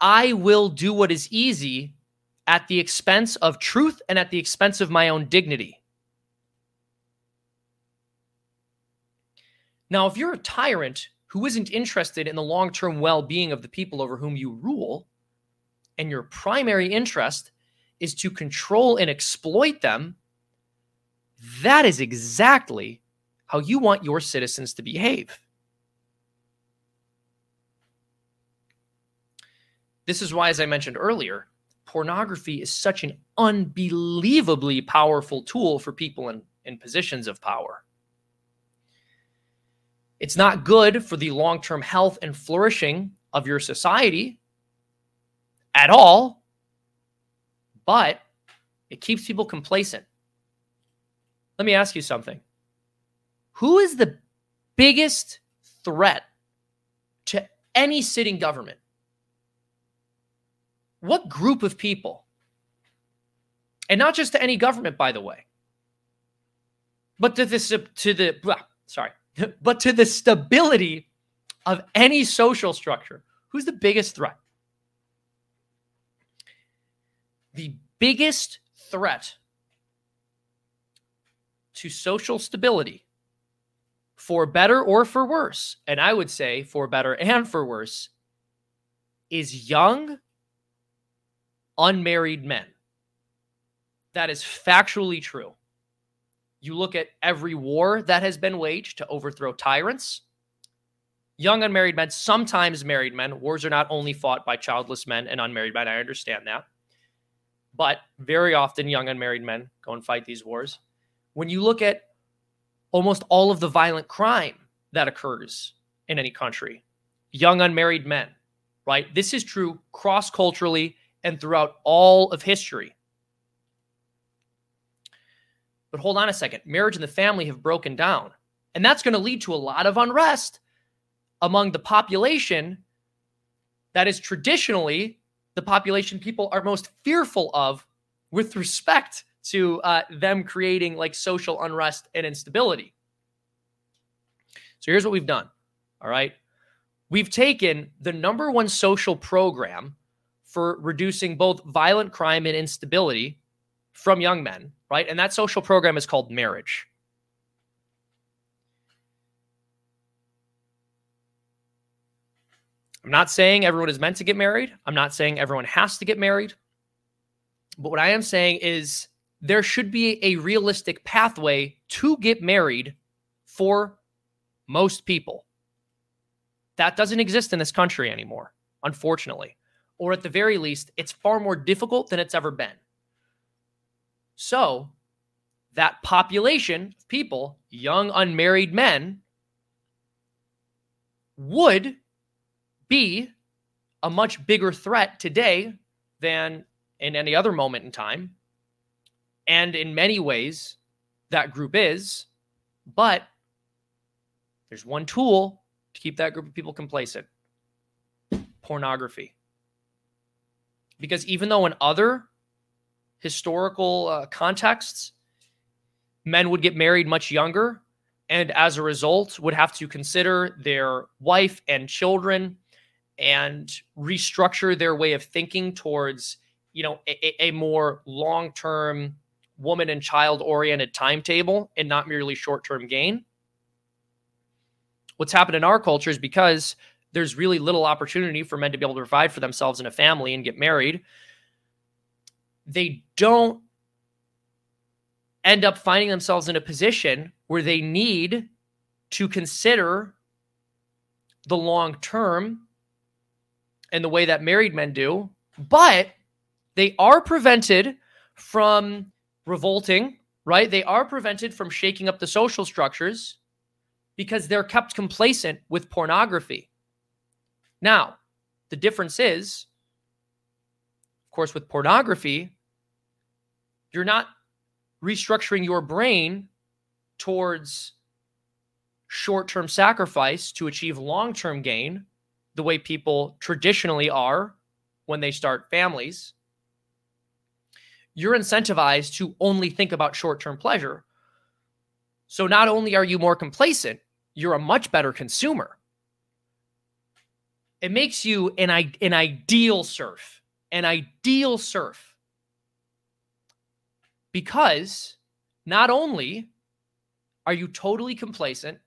I will do what is easy at the expense of truth and at the expense of my own dignity. Now, if you're a tyrant who isn't interested in the long term well being of the people over whom you rule, and your primary interest is to control and exploit them, that is exactly how you want your citizens to behave. This is why, as I mentioned earlier, pornography is such an unbelievably powerful tool for people in, in positions of power. It's not good for the long term health and flourishing of your society at all, but it keeps people complacent. Let me ask you something who is the biggest threat to any sitting government? What group of people? And not just to any government, by the way, but to this to the sorry, but to the stability of any social structure. Who's the biggest threat? The biggest threat to social stability for better or for worse, and I would say for better and for worse, is young, unmarried men. That is factually true. You look at every war that has been waged to overthrow tyrants. Young unmarried men, sometimes married men. Wars are not only fought by childless men and unmarried men. I understand that. But very often, young unmarried men go and fight these wars. When you look at almost all of the violent crime that occurs in any country. Young unmarried men, right? This is true cross culturally and throughout all of history. But hold on a second marriage and the family have broken down. And that's going to lead to a lot of unrest among the population that is traditionally the population people are most fearful of with respect to uh, them creating like social unrest and instability. So here's what we've done. All right. We've taken the number one social program for reducing both violent crime and instability from young men, right? And that social program is called marriage. I'm not saying everyone is meant to get married. I'm not saying everyone has to get married. But what I am saying is there should be a realistic pathway to get married for most people. That doesn't exist in this country anymore, unfortunately. Or at the very least, it's far more difficult than it's ever been. So, that population of people, young unmarried men, would be a much bigger threat today than in any other moment in time. And in many ways, that group is. But there's one tool to keep that group of people complacent pornography. Because even though in other historical uh, contexts, men would get married much younger and as a result would have to consider their wife and children and restructure their way of thinking towards you know a, a more long-term woman and child oriented timetable and not merely short-term gain. What's happened in our culture is because there's really little opportunity for men to be able to provide for themselves and a family and get married they don't end up finding themselves in a position where they need to consider the long term and the way that married men do, but they are prevented from revolting, right? They are prevented from shaking up the social structures because they're kept complacent with pornography. Now, the difference is, of course, with pornography, you're not restructuring your brain towards short term sacrifice to achieve long term gain, the way people traditionally are when they start families, you're incentivized to only think about short term pleasure. So not only are you more complacent, you're a much better consumer. It makes you an, an ideal serf, an ideal serf because not only are you totally complacent,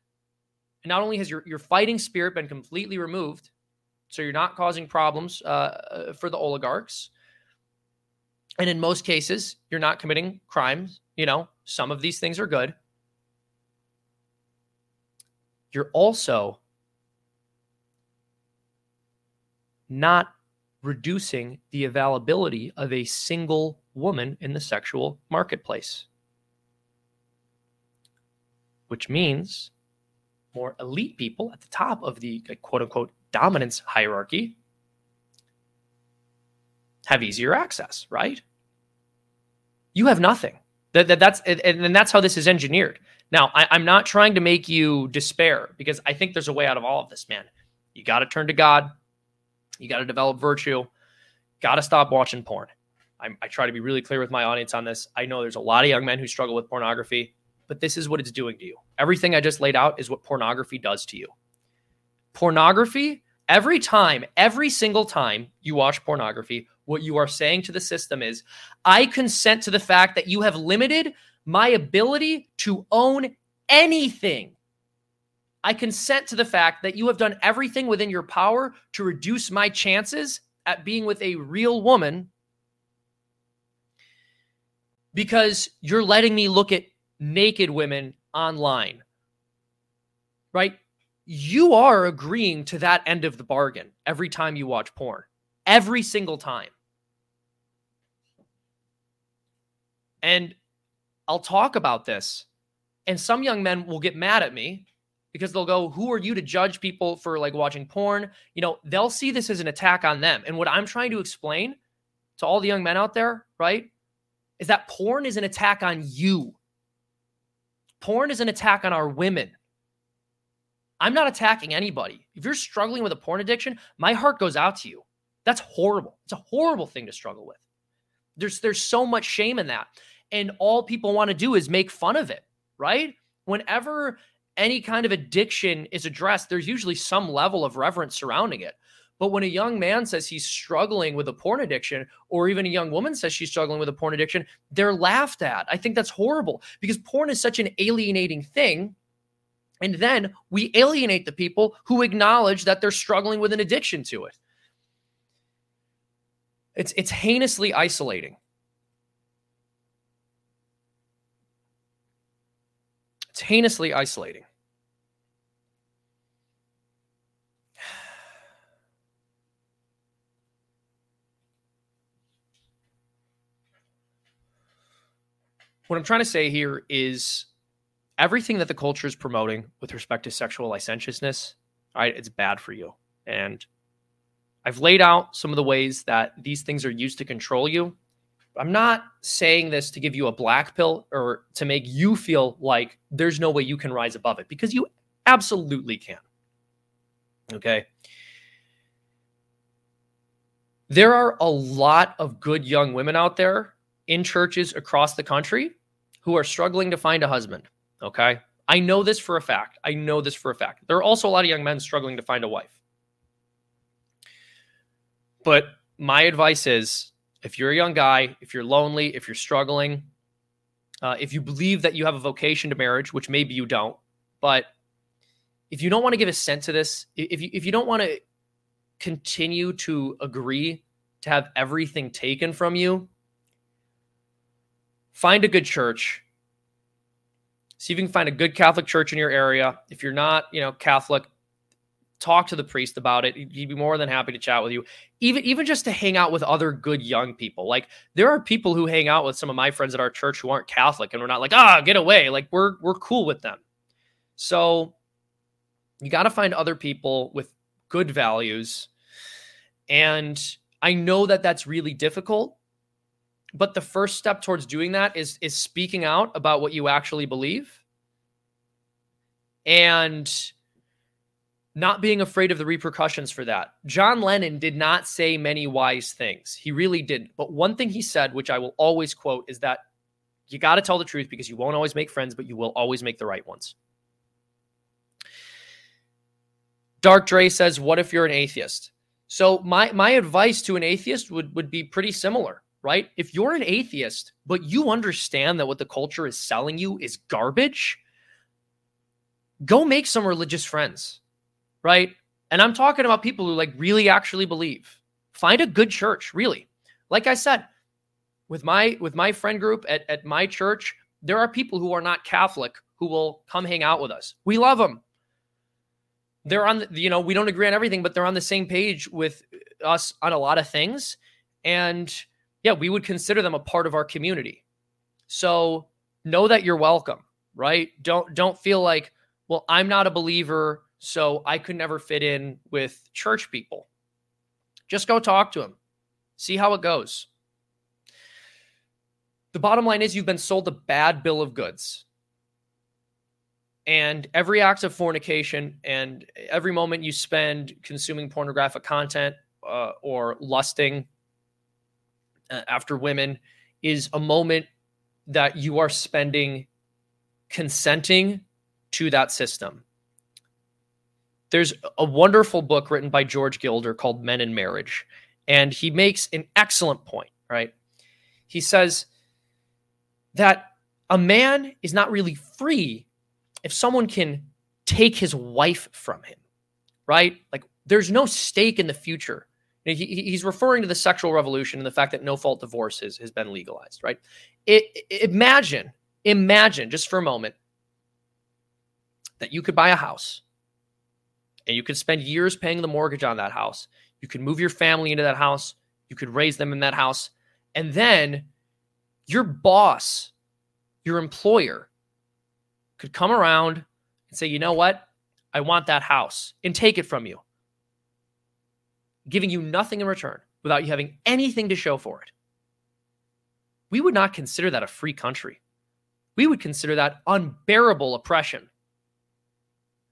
and not only has your, your fighting spirit been completely removed, so you're not causing problems uh, uh, for the oligarchs, and in most cases, you're not committing crimes. You know, some of these things are good. You're also not reducing the availability of a single woman in the sexual marketplace. Which means more elite people at the top of the quote unquote dominance hierarchy have easier access, right? You have nothing. That, that that's and, and that's how this is engineered. Now, I, I'm not trying to make you despair because I think there's a way out of all of this, man. You got to turn to God. You got to develop virtue. Got to stop watching porn. I, I try to be really clear with my audience on this. I know there's a lot of young men who struggle with pornography, but this is what it's doing to you. Everything I just laid out is what pornography does to you. Pornography, every time, every single time you watch pornography, what you are saying to the system is, I consent to the fact that you have limited my ability to own anything. I consent to the fact that you have done everything within your power to reduce my chances at being with a real woman because you're letting me look at naked women online. Right? You are agreeing to that end of the bargain every time you watch porn. Every single time. And I'll talk about this. And some young men will get mad at me because they'll go, Who are you to judge people for like watching porn? You know, they'll see this as an attack on them. And what I'm trying to explain to all the young men out there, right, is that porn is an attack on you. Porn is an attack on our women. I'm not attacking anybody. If you're struggling with a porn addiction, my heart goes out to you. That's horrible. It's a horrible thing to struggle with. There's there's so much shame in that. And all people want to do is make fun of it, right? Whenever any kind of addiction is addressed, there's usually some level of reverence surrounding it. But when a young man says he's struggling with a porn addiction, or even a young woman says she's struggling with a porn addiction, they're laughed at. I think that's horrible because porn is such an alienating thing. And then we alienate the people who acknowledge that they're struggling with an addiction to it. It's, it's heinously isolating. It's heinously isolating. What I'm trying to say here is everything that the culture is promoting with respect to sexual licentiousness, right, it's bad for you. And I've laid out some of the ways that these things are used to control you. I'm not saying this to give you a black pill or to make you feel like there's no way you can rise above it because you absolutely can. Okay. There are a lot of good young women out there in churches across the country who are struggling to find a husband. Okay. I know this for a fact. I know this for a fact. There are also a lot of young men struggling to find a wife. But my advice is if you're a young guy, if you're lonely, if you're struggling, uh, if you believe that you have a vocation to marriage, which maybe you don't, but if you don't want to give a cent to this, if you if you don't want to continue to agree to have everything taken from you, find a good church. See if you can find a good Catholic church in your area. If you're not, you know, Catholic, talk to the priest about it. He'd be more than happy to chat with you. Even even just to hang out with other good young people. Like there are people who hang out with some of my friends at our church who aren't Catholic and we're not like, "Ah, get away." Like we're we're cool with them. So you got to find other people with good values. And I know that that's really difficult, but the first step towards doing that is is speaking out about what you actually believe. And not being afraid of the repercussions for that. John Lennon did not say many wise things. He really didn't. But one thing he said, which I will always quote, is that you got to tell the truth because you won't always make friends, but you will always make the right ones. Dark Dre says, What if you're an atheist? So my my advice to an atheist would, would be pretty similar, right? If you're an atheist, but you understand that what the culture is selling you is garbage, go make some religious friends right? And I'm talking about people who like really actually believe. Find a good church, really. Like I said, with my with my friend group at, at my church, there are people who are not Catholic who will come hang out with us. We love them. They're on, you know, we don't agree on everything, but they're on the same page with us on a lot of things. And yeah, we would consider them a part of our community. So know that you're welcome, right? Don't don't feel like, well, I'm not a believer, so I could never fit in with church people. Just go talk to them, see how it goes. The bottom line is you've been sold a bad bill of goods. And every act of fornication and every moment you spend consuming pornographic content uh, or lusting uh, after women is a moment that you are spending consenting to that system. There's a wonderful book written by George Gilder called Men and Marriage. And he makes an excellent point, right? He says that a man is not really free if someone can take his wife from him, right? Like there's no stake in the future. He, he's referring to the sexual revolution and the fact that no fault divorce has, has been legalized, right? It, imagine, imagine just for a moment that you could buy a house and you could spend years paying the mortgage on that house. You could move your family into that house. You could raise them in that house. And then your boss, your employer, could come around and say, you know what? I want that house and take it from you, giving you nothing in return without you having anything to show for it. We would not consider that a free country. We would consider that unbearable oppression.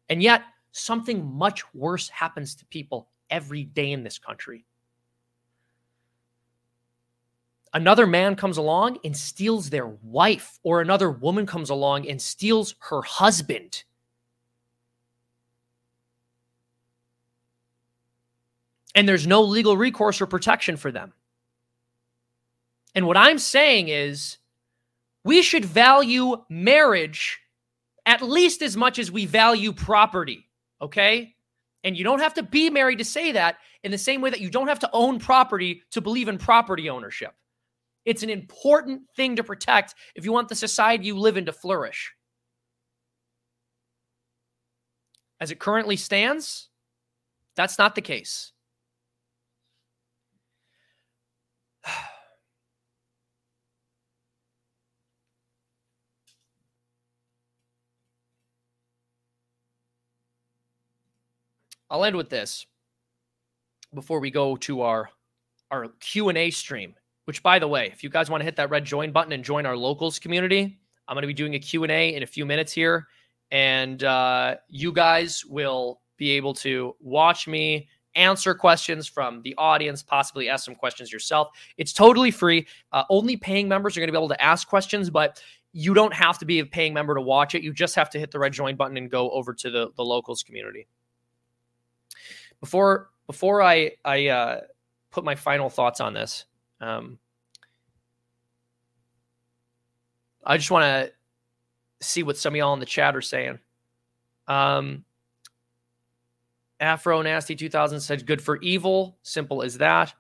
And yet, something much worse happens to people every day in this country. Another man comes along and steals their wife, or another woman comes along and steals her husband. And there's no legal recourse or protection for them. And what I'm saying is, we should value marriage at least as much as we value property. Okay. And you don't have to be married to say that in the same way that you don't have to own property to believe in property ownership. It's an important thing to protect if you want the society you live in to flourish. As it currently stands, that's not the case. I'll end with this before we go to our our Q&A stream which by the way, if you guys want to hit that red join button and join our locals community, I'm going to be doing a Q&A in a few minutes here. And uh, you guys will be able to watch me answer questions from the audience, possibly ask some questions yourself. It's totally free. Uh, only paying members are going to be able to ask questions, but you don't have to be a paying member to watch it. You just have to hit the red join button and go over to the, the locals community. Before before I I uh, put my final thoughts on this, um, I just want to see what some of y'all in the chat are saying. Um, Afro Nasty 2000 said, good for evil. Simple as that.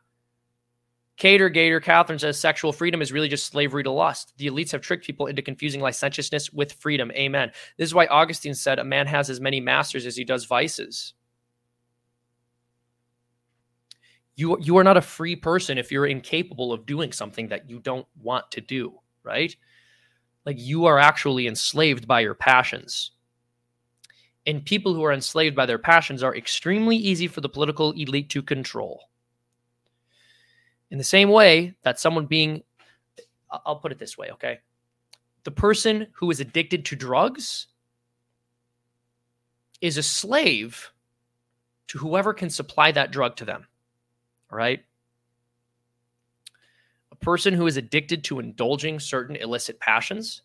Cater Gator Catherine says, sexual freedom is really just slavery to lust. The elites have tricked people into confusing licentiousness with freedom. Amen. This is why Augustine said, a man has as many masters as he does vices. You, you are not a free person if you're incapable of doing something that you don't want to do, right? Like you are actually enslaved by your passions. And people who are enslaved by their passions are extremely easy for the political elite to control. In the same way that someone being, I'll put it this way, okay? The person who is addicted to drugs is a slave to whoever can supply that drug to them, right? A person who is addicted to indulging certain illicit passions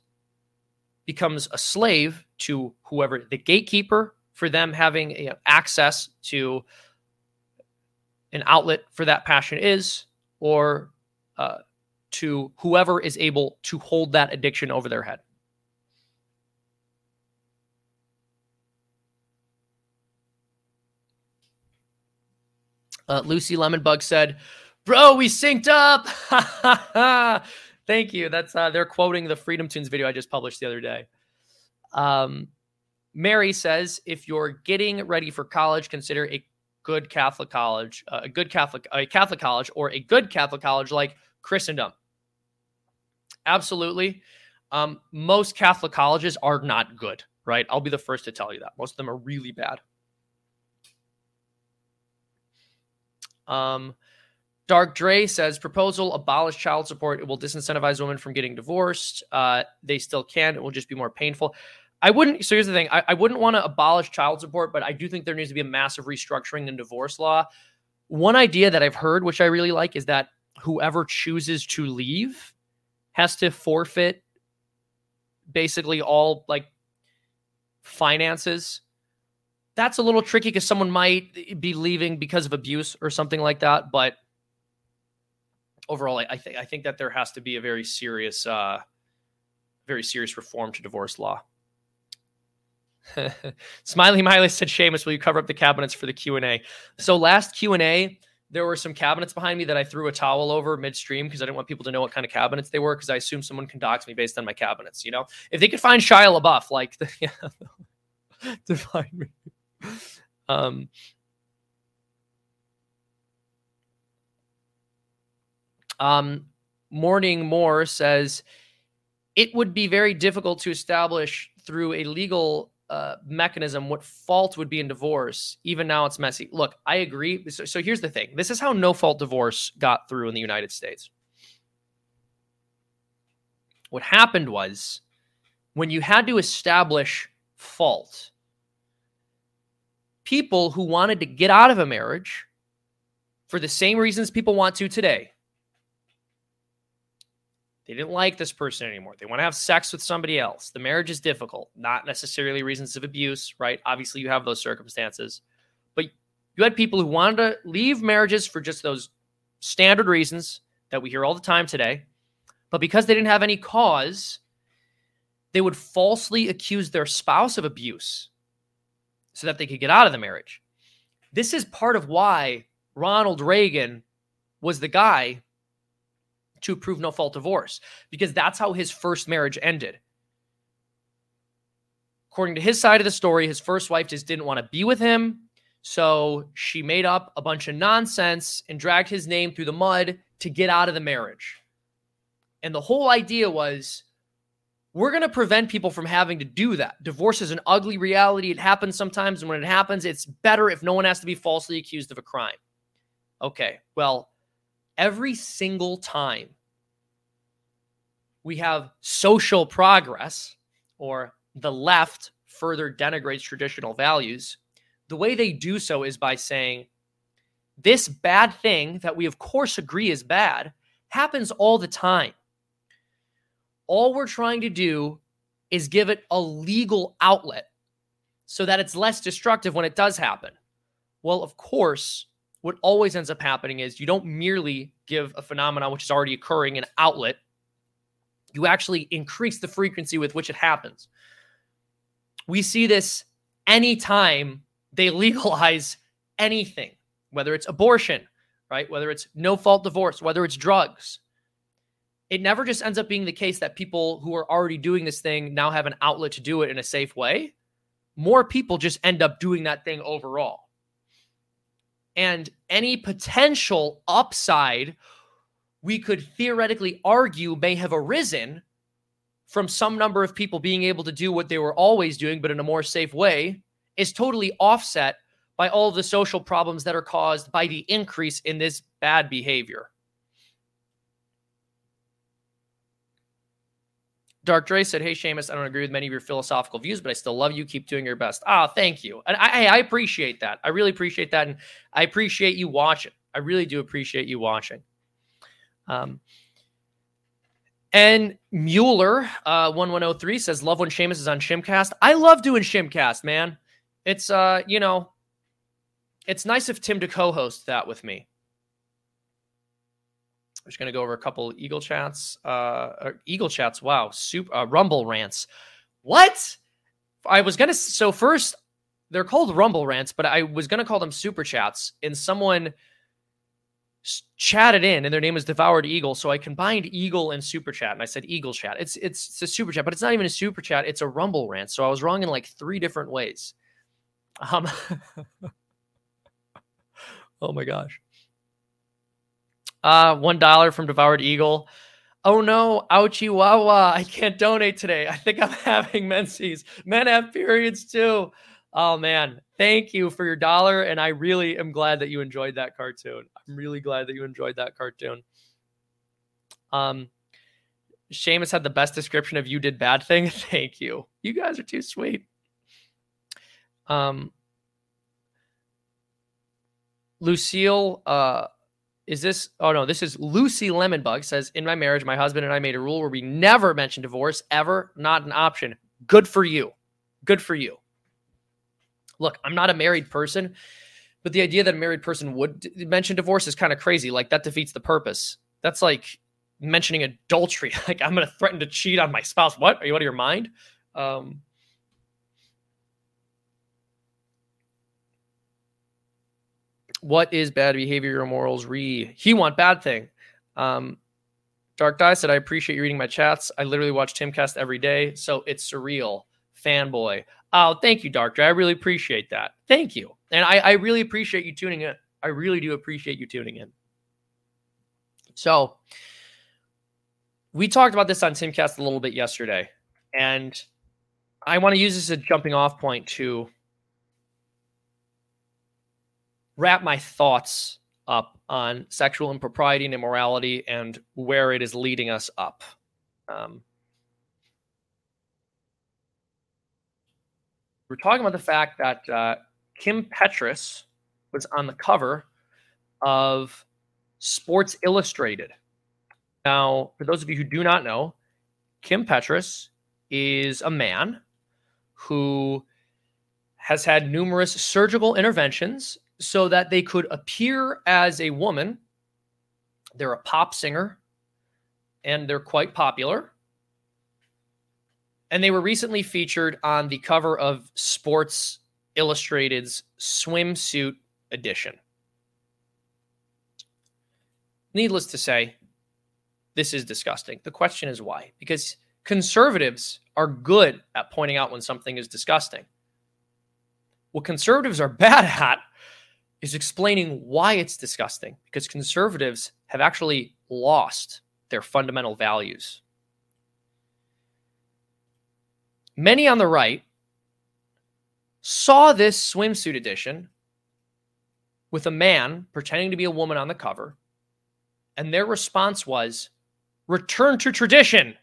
becomes a slave to whoever the gatekeeper for them having you know, access to an outlet for that passion is, or uh, to whoever is able to hold that addiction over their head. Uh, Lucy Lemonbug said, Bro, we synced up. Thank you. That's uh, they're quoting the FreedomToons video I just published the other day. Um, Mary says, if you're getting ready for college, consider a good Catholic college, uh, a good Catholic, a Catholic college, or a good Catholic college like Christendom. Absolutely. Um, most Catholic colleges are not good, right? I'll be the first to tell you that. Most of them are really bad. Um, Dark Dre says proposal abolish child support. It will disincentivize women from getting divorced. Uh, they still can. It will just be more painful. I wouldn't. So here's the thing: I, I wouldn't want to abolish child support, but I do think there needs to be a massive restructuring in divorce law. One idea that I've heard, which I really like, is that whoever chooses to leave has to forfeit basically all like finances. That's a little tricky because someone might be leaving because of abuse or something like that, but overall, I, I think I think that there has to be a very serious, uh, very serious reform to divorce law. Smiley Miley said, "Seamus, will you cover up the cabinets for the Q and A?" So last Q and A, there were some cabinets behind me that I threw a towel over midstream because I didn't want people to know what kind of cabinets they were because I assume someone can dox me based on my cabinets. You know, if they could find Shia LaBeouf, like the, yeah, to find me. Um, Um, Morning Moore says it would be very difficult to establish through a legal uh, mechanism what fault would be in divorce. Even now, it's messy. Look, I agree. So, so here's the thing this is how no fault divorce got through in the United States. What happened was when you had to establish fault, people who wanted to get out of a marriage for the same reasons people want to today they didn't like this person anymore. They want to have sex with somebody else. The marriage is difficult, not necessarily reasons of abuse, right? Obviously, you have those circumstances. But you had people who wanted to leave marriages for just those standard reasons that we hear all the time today. But because they didn't have any cause, they would falsely accuse their spouse of abuse so that they could get out of the marriage. This is part of why Ronald Reagan was the guy to prove no fault divorce because that's how his first marriage ended. According to his side of the story, his first wife just didn't want to be with him. So she made up a bunch of nonsense and dragged his name through the mud to get out of the marriage. And the whole idea was we're going to prevent people from having to do that. Divorce is an ugly reality. It happens sometimes. And when it happens, it's better if no one has to be falsely accused of a crime. Okay, well, every single time we have social progress or the left further denigrates traditional values, the way they do so is by saying, this bad thing that we, of course, agree is bad happens all the time. All we're trying to do is give it a legal outlet so that it's less destructive when it does happen. Well, of course, what always ends up happening is you don't merely give a phenomenon which is already occurring an outlet, you actually increase the frequency with which it happens. We see this anytime they legalize anything, whether it's abortion, right? Whether it's no fault divorce, whether it's drugs. It never just ends up being the case that people who are already doing this thing now have an outlet to do it in a safe way. More people just end up doing that thing overall. And any potential upside we could theoretically argue may have arisen from some number of people being able to do what they were always doing, but in a more safe way, is totally offset by all of the social problems that are caused by the increase in this bad behavior. Dark Dre said, Hey, Seamus, I don't agree with many of your philosophical views, but I still love you. Keep doing your best. Ah, oh, thank you. And I, I appreciate that. I really appreciate that. And I appreciate you watching. I really do appreciate you watching. Um, and Mueller, uh, 1103 says, Love when Seamus is on Shimcast. I love doing Shimcast, man. It's, uh, you know, it's nice of Tim to co host that with me. I'm just going to go over a couple Eagle chats. Uh, Eagle chats. Wow. Super, uh, Rumble rants. What? I was going to. So, first, they're called Rumble rants, but I was going to call them super chats. And someone chatted in and their name is devoured eagle so i combined eagle and super chat and i said eagle chat it's, it's it's a super chat but it's not even a super chat it's a rumble rant so i was wrong in like three different ways um oh my gosh uh one dollar from devoured eagle oh no ouchie wawa i can't donate today i think i'm having menses men have periods too Oh man, thank you for your dollar. And I really am glad that you enjoyed that cartoon. I'm really glad that you enjoyed that cartoon. Um, Seamus had the best description of you did bad thing. Thank you. You guys are too sweet. Um, Lucille, uh, is this? Oh no, this is Lucy Lemonbug says, in my marriage, my husband and I made a rule where we never mention divorce ever, not an option. Good for you. Good for you look, I'm not a married person, but the idea that a married person would mention divorce is kind of crazy. Like that defeats the purpose. That's like mentioning adultery. Like I'm going to threaten to cheat on my spouse. What? Are you out of your mind? Um, what is bad behavior or morals? Re he want bad thing. Um, Dark Die said, I appreciate you reading my chats. I literally watch Timcast every day, so it's surreal. Fanboy. Oh, thank you, Doctor. I really appreciate that. Thank you. And I, I really appreciate you tuning in. I really do appreciate you tuning in. So, we talked about this on Timcast a little bit yesterday, and I want to use this as a jumping off point to wrap my thoughts up on sexual impropriety and immorality and where it is leading us up. Um, we're talking about the fact that uh, Kim Petras was on the cover of Sports Illustrated. Now, for those of you who do not know, Kim Petras is a man who has had numerous surgical interventions so that they could appear as a woman. They're a pop singer and they're quite popular and they were recently featured on the cover of Sports Illustrated's swimsuit edition. Needless to say, this is disgusting. The question is why? Because conservatives are good at pointing out when something is disgusting. What conservatives are bad at is explaining why it's disgusting, because conservatives have actually lost their fundamental values. Many on the right saw this swimsuit edition with a man pretending to be a woman on the cover And their response was return to tradition.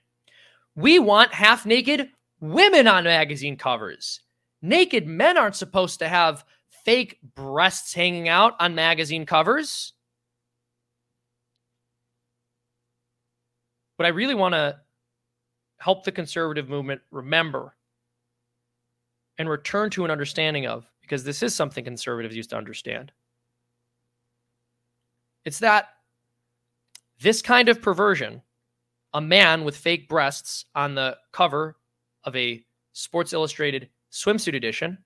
We want half naked women on magazine covers. Naked men aren't supposed to have fake breasts hanging out on magazine covers. But I really want to help the conservative movement remember and return to an understanding of, because this is something conservatives used to understand. It's that this kind of perversion, a man with fake breasts on the cover of a Sports Illustrated swimsuit edition,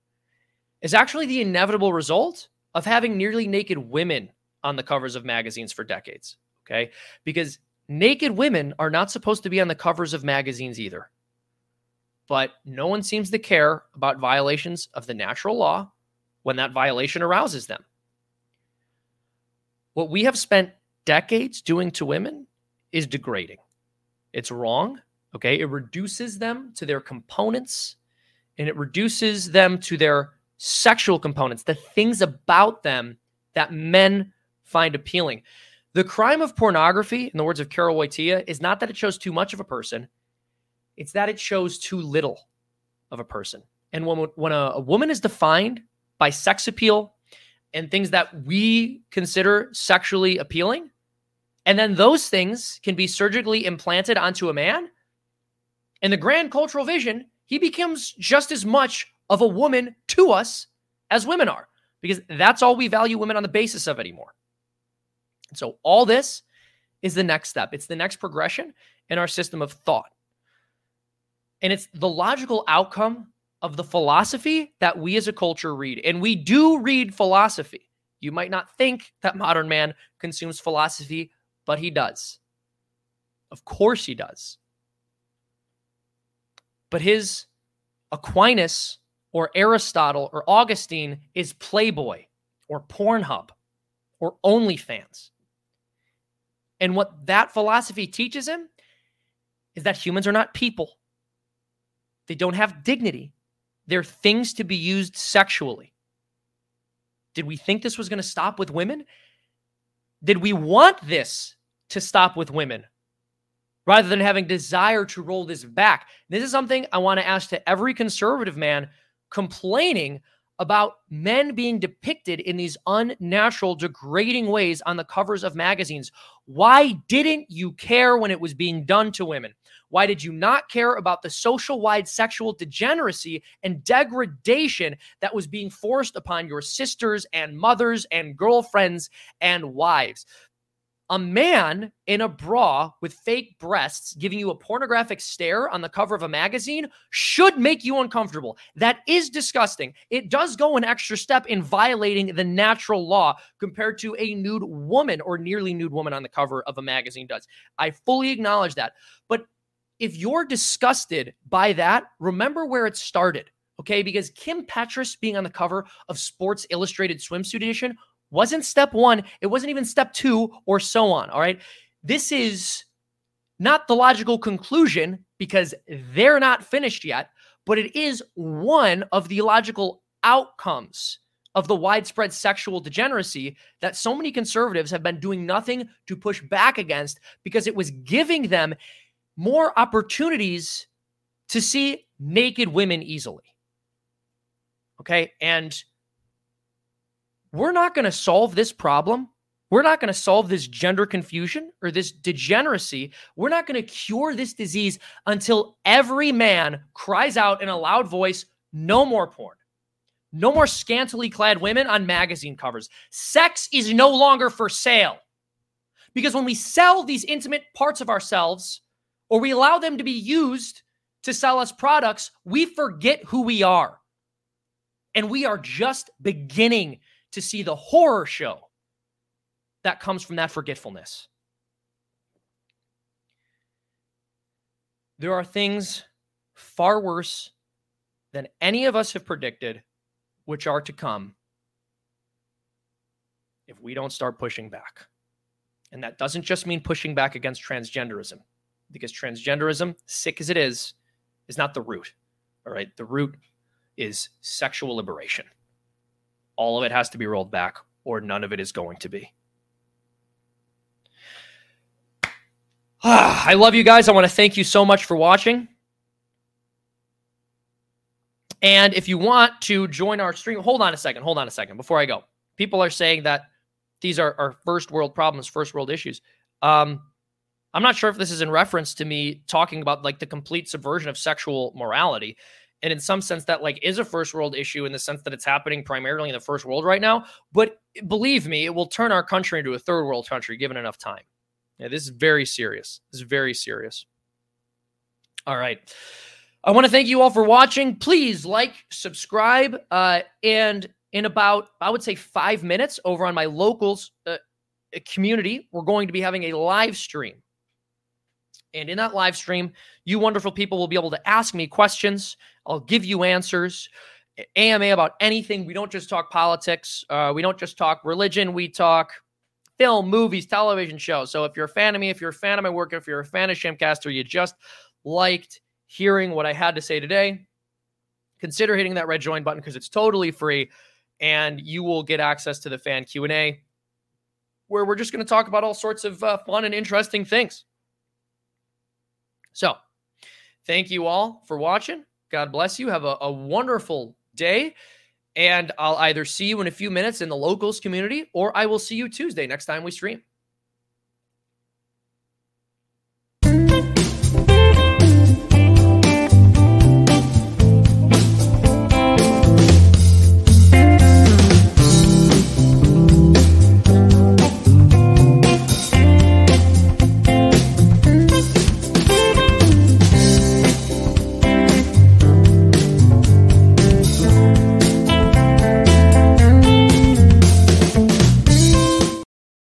is actually the inevitable result of having nearly naked women on the covers of magazines for decades. Okay. Because naked women are not supposed to be on the covers of magazines either. But no one seems to care about violations of the natural law when that violation arouses them. What we have spent decades doing to women is degrading. It's wrong. Okay. It reduces them to their components and it reduces them to their sexual components, the things about them that men find appealing. The crime of pornography, in the words of Karol Wojtyla, is not that it shows too much of a person, it's that it shows too little of a person. And when, when a, a woman is defined by sex appeal and things that we consider sexually appealing, and then those things can be surgically implanted onto a man, in the grand cultural vision, he becomes just as much of a woman to us as women are, because that's all we value women on the basis of anymore. So, all this is the next step. It's the next progression in our system of thought. And it's the logical outcome of the philosophy that we as a culture read. And we do read philosophy. You might not think that modern man consumes philosophy, but he does. Of course he does. But his Aquinas or Aristotle or Augustine is Playboy or Pornhub or OnlyFans. And what that philosophy teaches him is that humans are not people. They don't have dignity. They're things to be used sexually. Did we think this was going to stop with women? Did we want this to stop with women rather than having desire to roll this back? This is something I want to ask to every conservative man complaining about men being depicted in these unnatural, degrading ways on the covers of magazines. Why didn't you care when it was being done to women? Why did you not care about the social wide sexual degeneracy and degradation that was being forced upon your sisters and mothers and girlfriends and wives? A man in a bra with fake breasts giving you a pornographic stare on the cover of a magazine should make you uncomfortable. That is disgusting. It does go an extra step in violating the natural law compared to a nude woman or nearly nude woman on the cover of a magazine does. I fully acknowledge that. But if you're disgusted by that, remember where it started. Okay, because Kim Petras being on the cover of Sports Illustrated Swimsuit Edition wasn't step one. It wasn't even step two, or so on. All right. This is not the logical conclusion because they're not finished yet, but it is one of the logical outcomes of the widespread sexual degeneracy that so many conservatives have been doing nothing to push back against because it was giving them more opportunities to see naked women easily. Okay. And we're not going to solve this problem. We're not going to solve this gender confusion or this degeneracy. We're not going to cure this disease until every man cries out in a loud voice no more porn. No more scantily clad women on magazine covers. Sex is no longer for sale. Because when we sell these intimate parts of ourselves or we allow them to be used to sell us products, we forget who we are. And we are just beginning to see the horror show that comes from that forgetfulness. There are things far worse than any of us have predicted, which are to come if we don't start pushing back. And that doesn't just mean pushing back against transgenderism, because transgenderism, sick as it is, is not the root. All right. The root is sexual liberation all of it has to be rolled back, or none of it is going to be. I love you guys. I want to thank you so much for watching. And if you want to join our stream, hold on a second. Hold on a second before I go. People are saying that these are, are first world problems, first world issues. Um, I'm not sure if this is in reference to me talking about like the complete subversion of sexual morality. And in some sense, that like is a first world issue in the sense that it's happening primarily in the first world right now. But believe me, it will turn our country into a third world country given enough time. Yeah, this is very serious. This is very serious. All right. I want to thank you all for watching. Please like, subscribe, uh, and in about, I would say, five minutes over on my locals uh, community, we're going to be having a live stream. And in that live stream, you wonderful people will be able to ask me questions. I'll give you answers. AMA about anything. We don't just talk politics. Uh, we don't just talk religion. We talk film, movies, television shows. So if you're a fan of me, if you're a fan of my work, if you're a fan of Shimcaster, you just liked hearing what I had to say today, consider hitting that red join button because it's totally free and you will get access to the fan Q&A where we're just going to talk about all sorts of uh, fun and interesting things. So, thank you all for watching. God bless you. Have a, a wonderful day. And I'll either see you in a few minutes in the locals community or I will see you Tuesday next time we stream.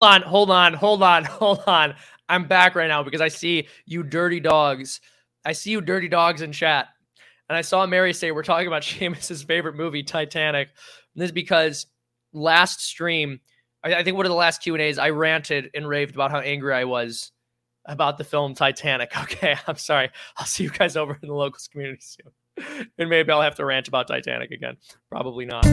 On, hold on, hold on, hold on. I'm back right now because I see you dirty dogs. I see you dirty dogs in chat. And I saw Mary say we're talking about Seamus's favorite movie, Titanic. And this is because last stream, I, I think one of the last Q and A's, I ranted and raved about how angry I was about the film Titanic. Okay, I'm sorry. I'll see you guys over in the locals community soon. And maybe I'll have to rant about Titanic again. Probably not.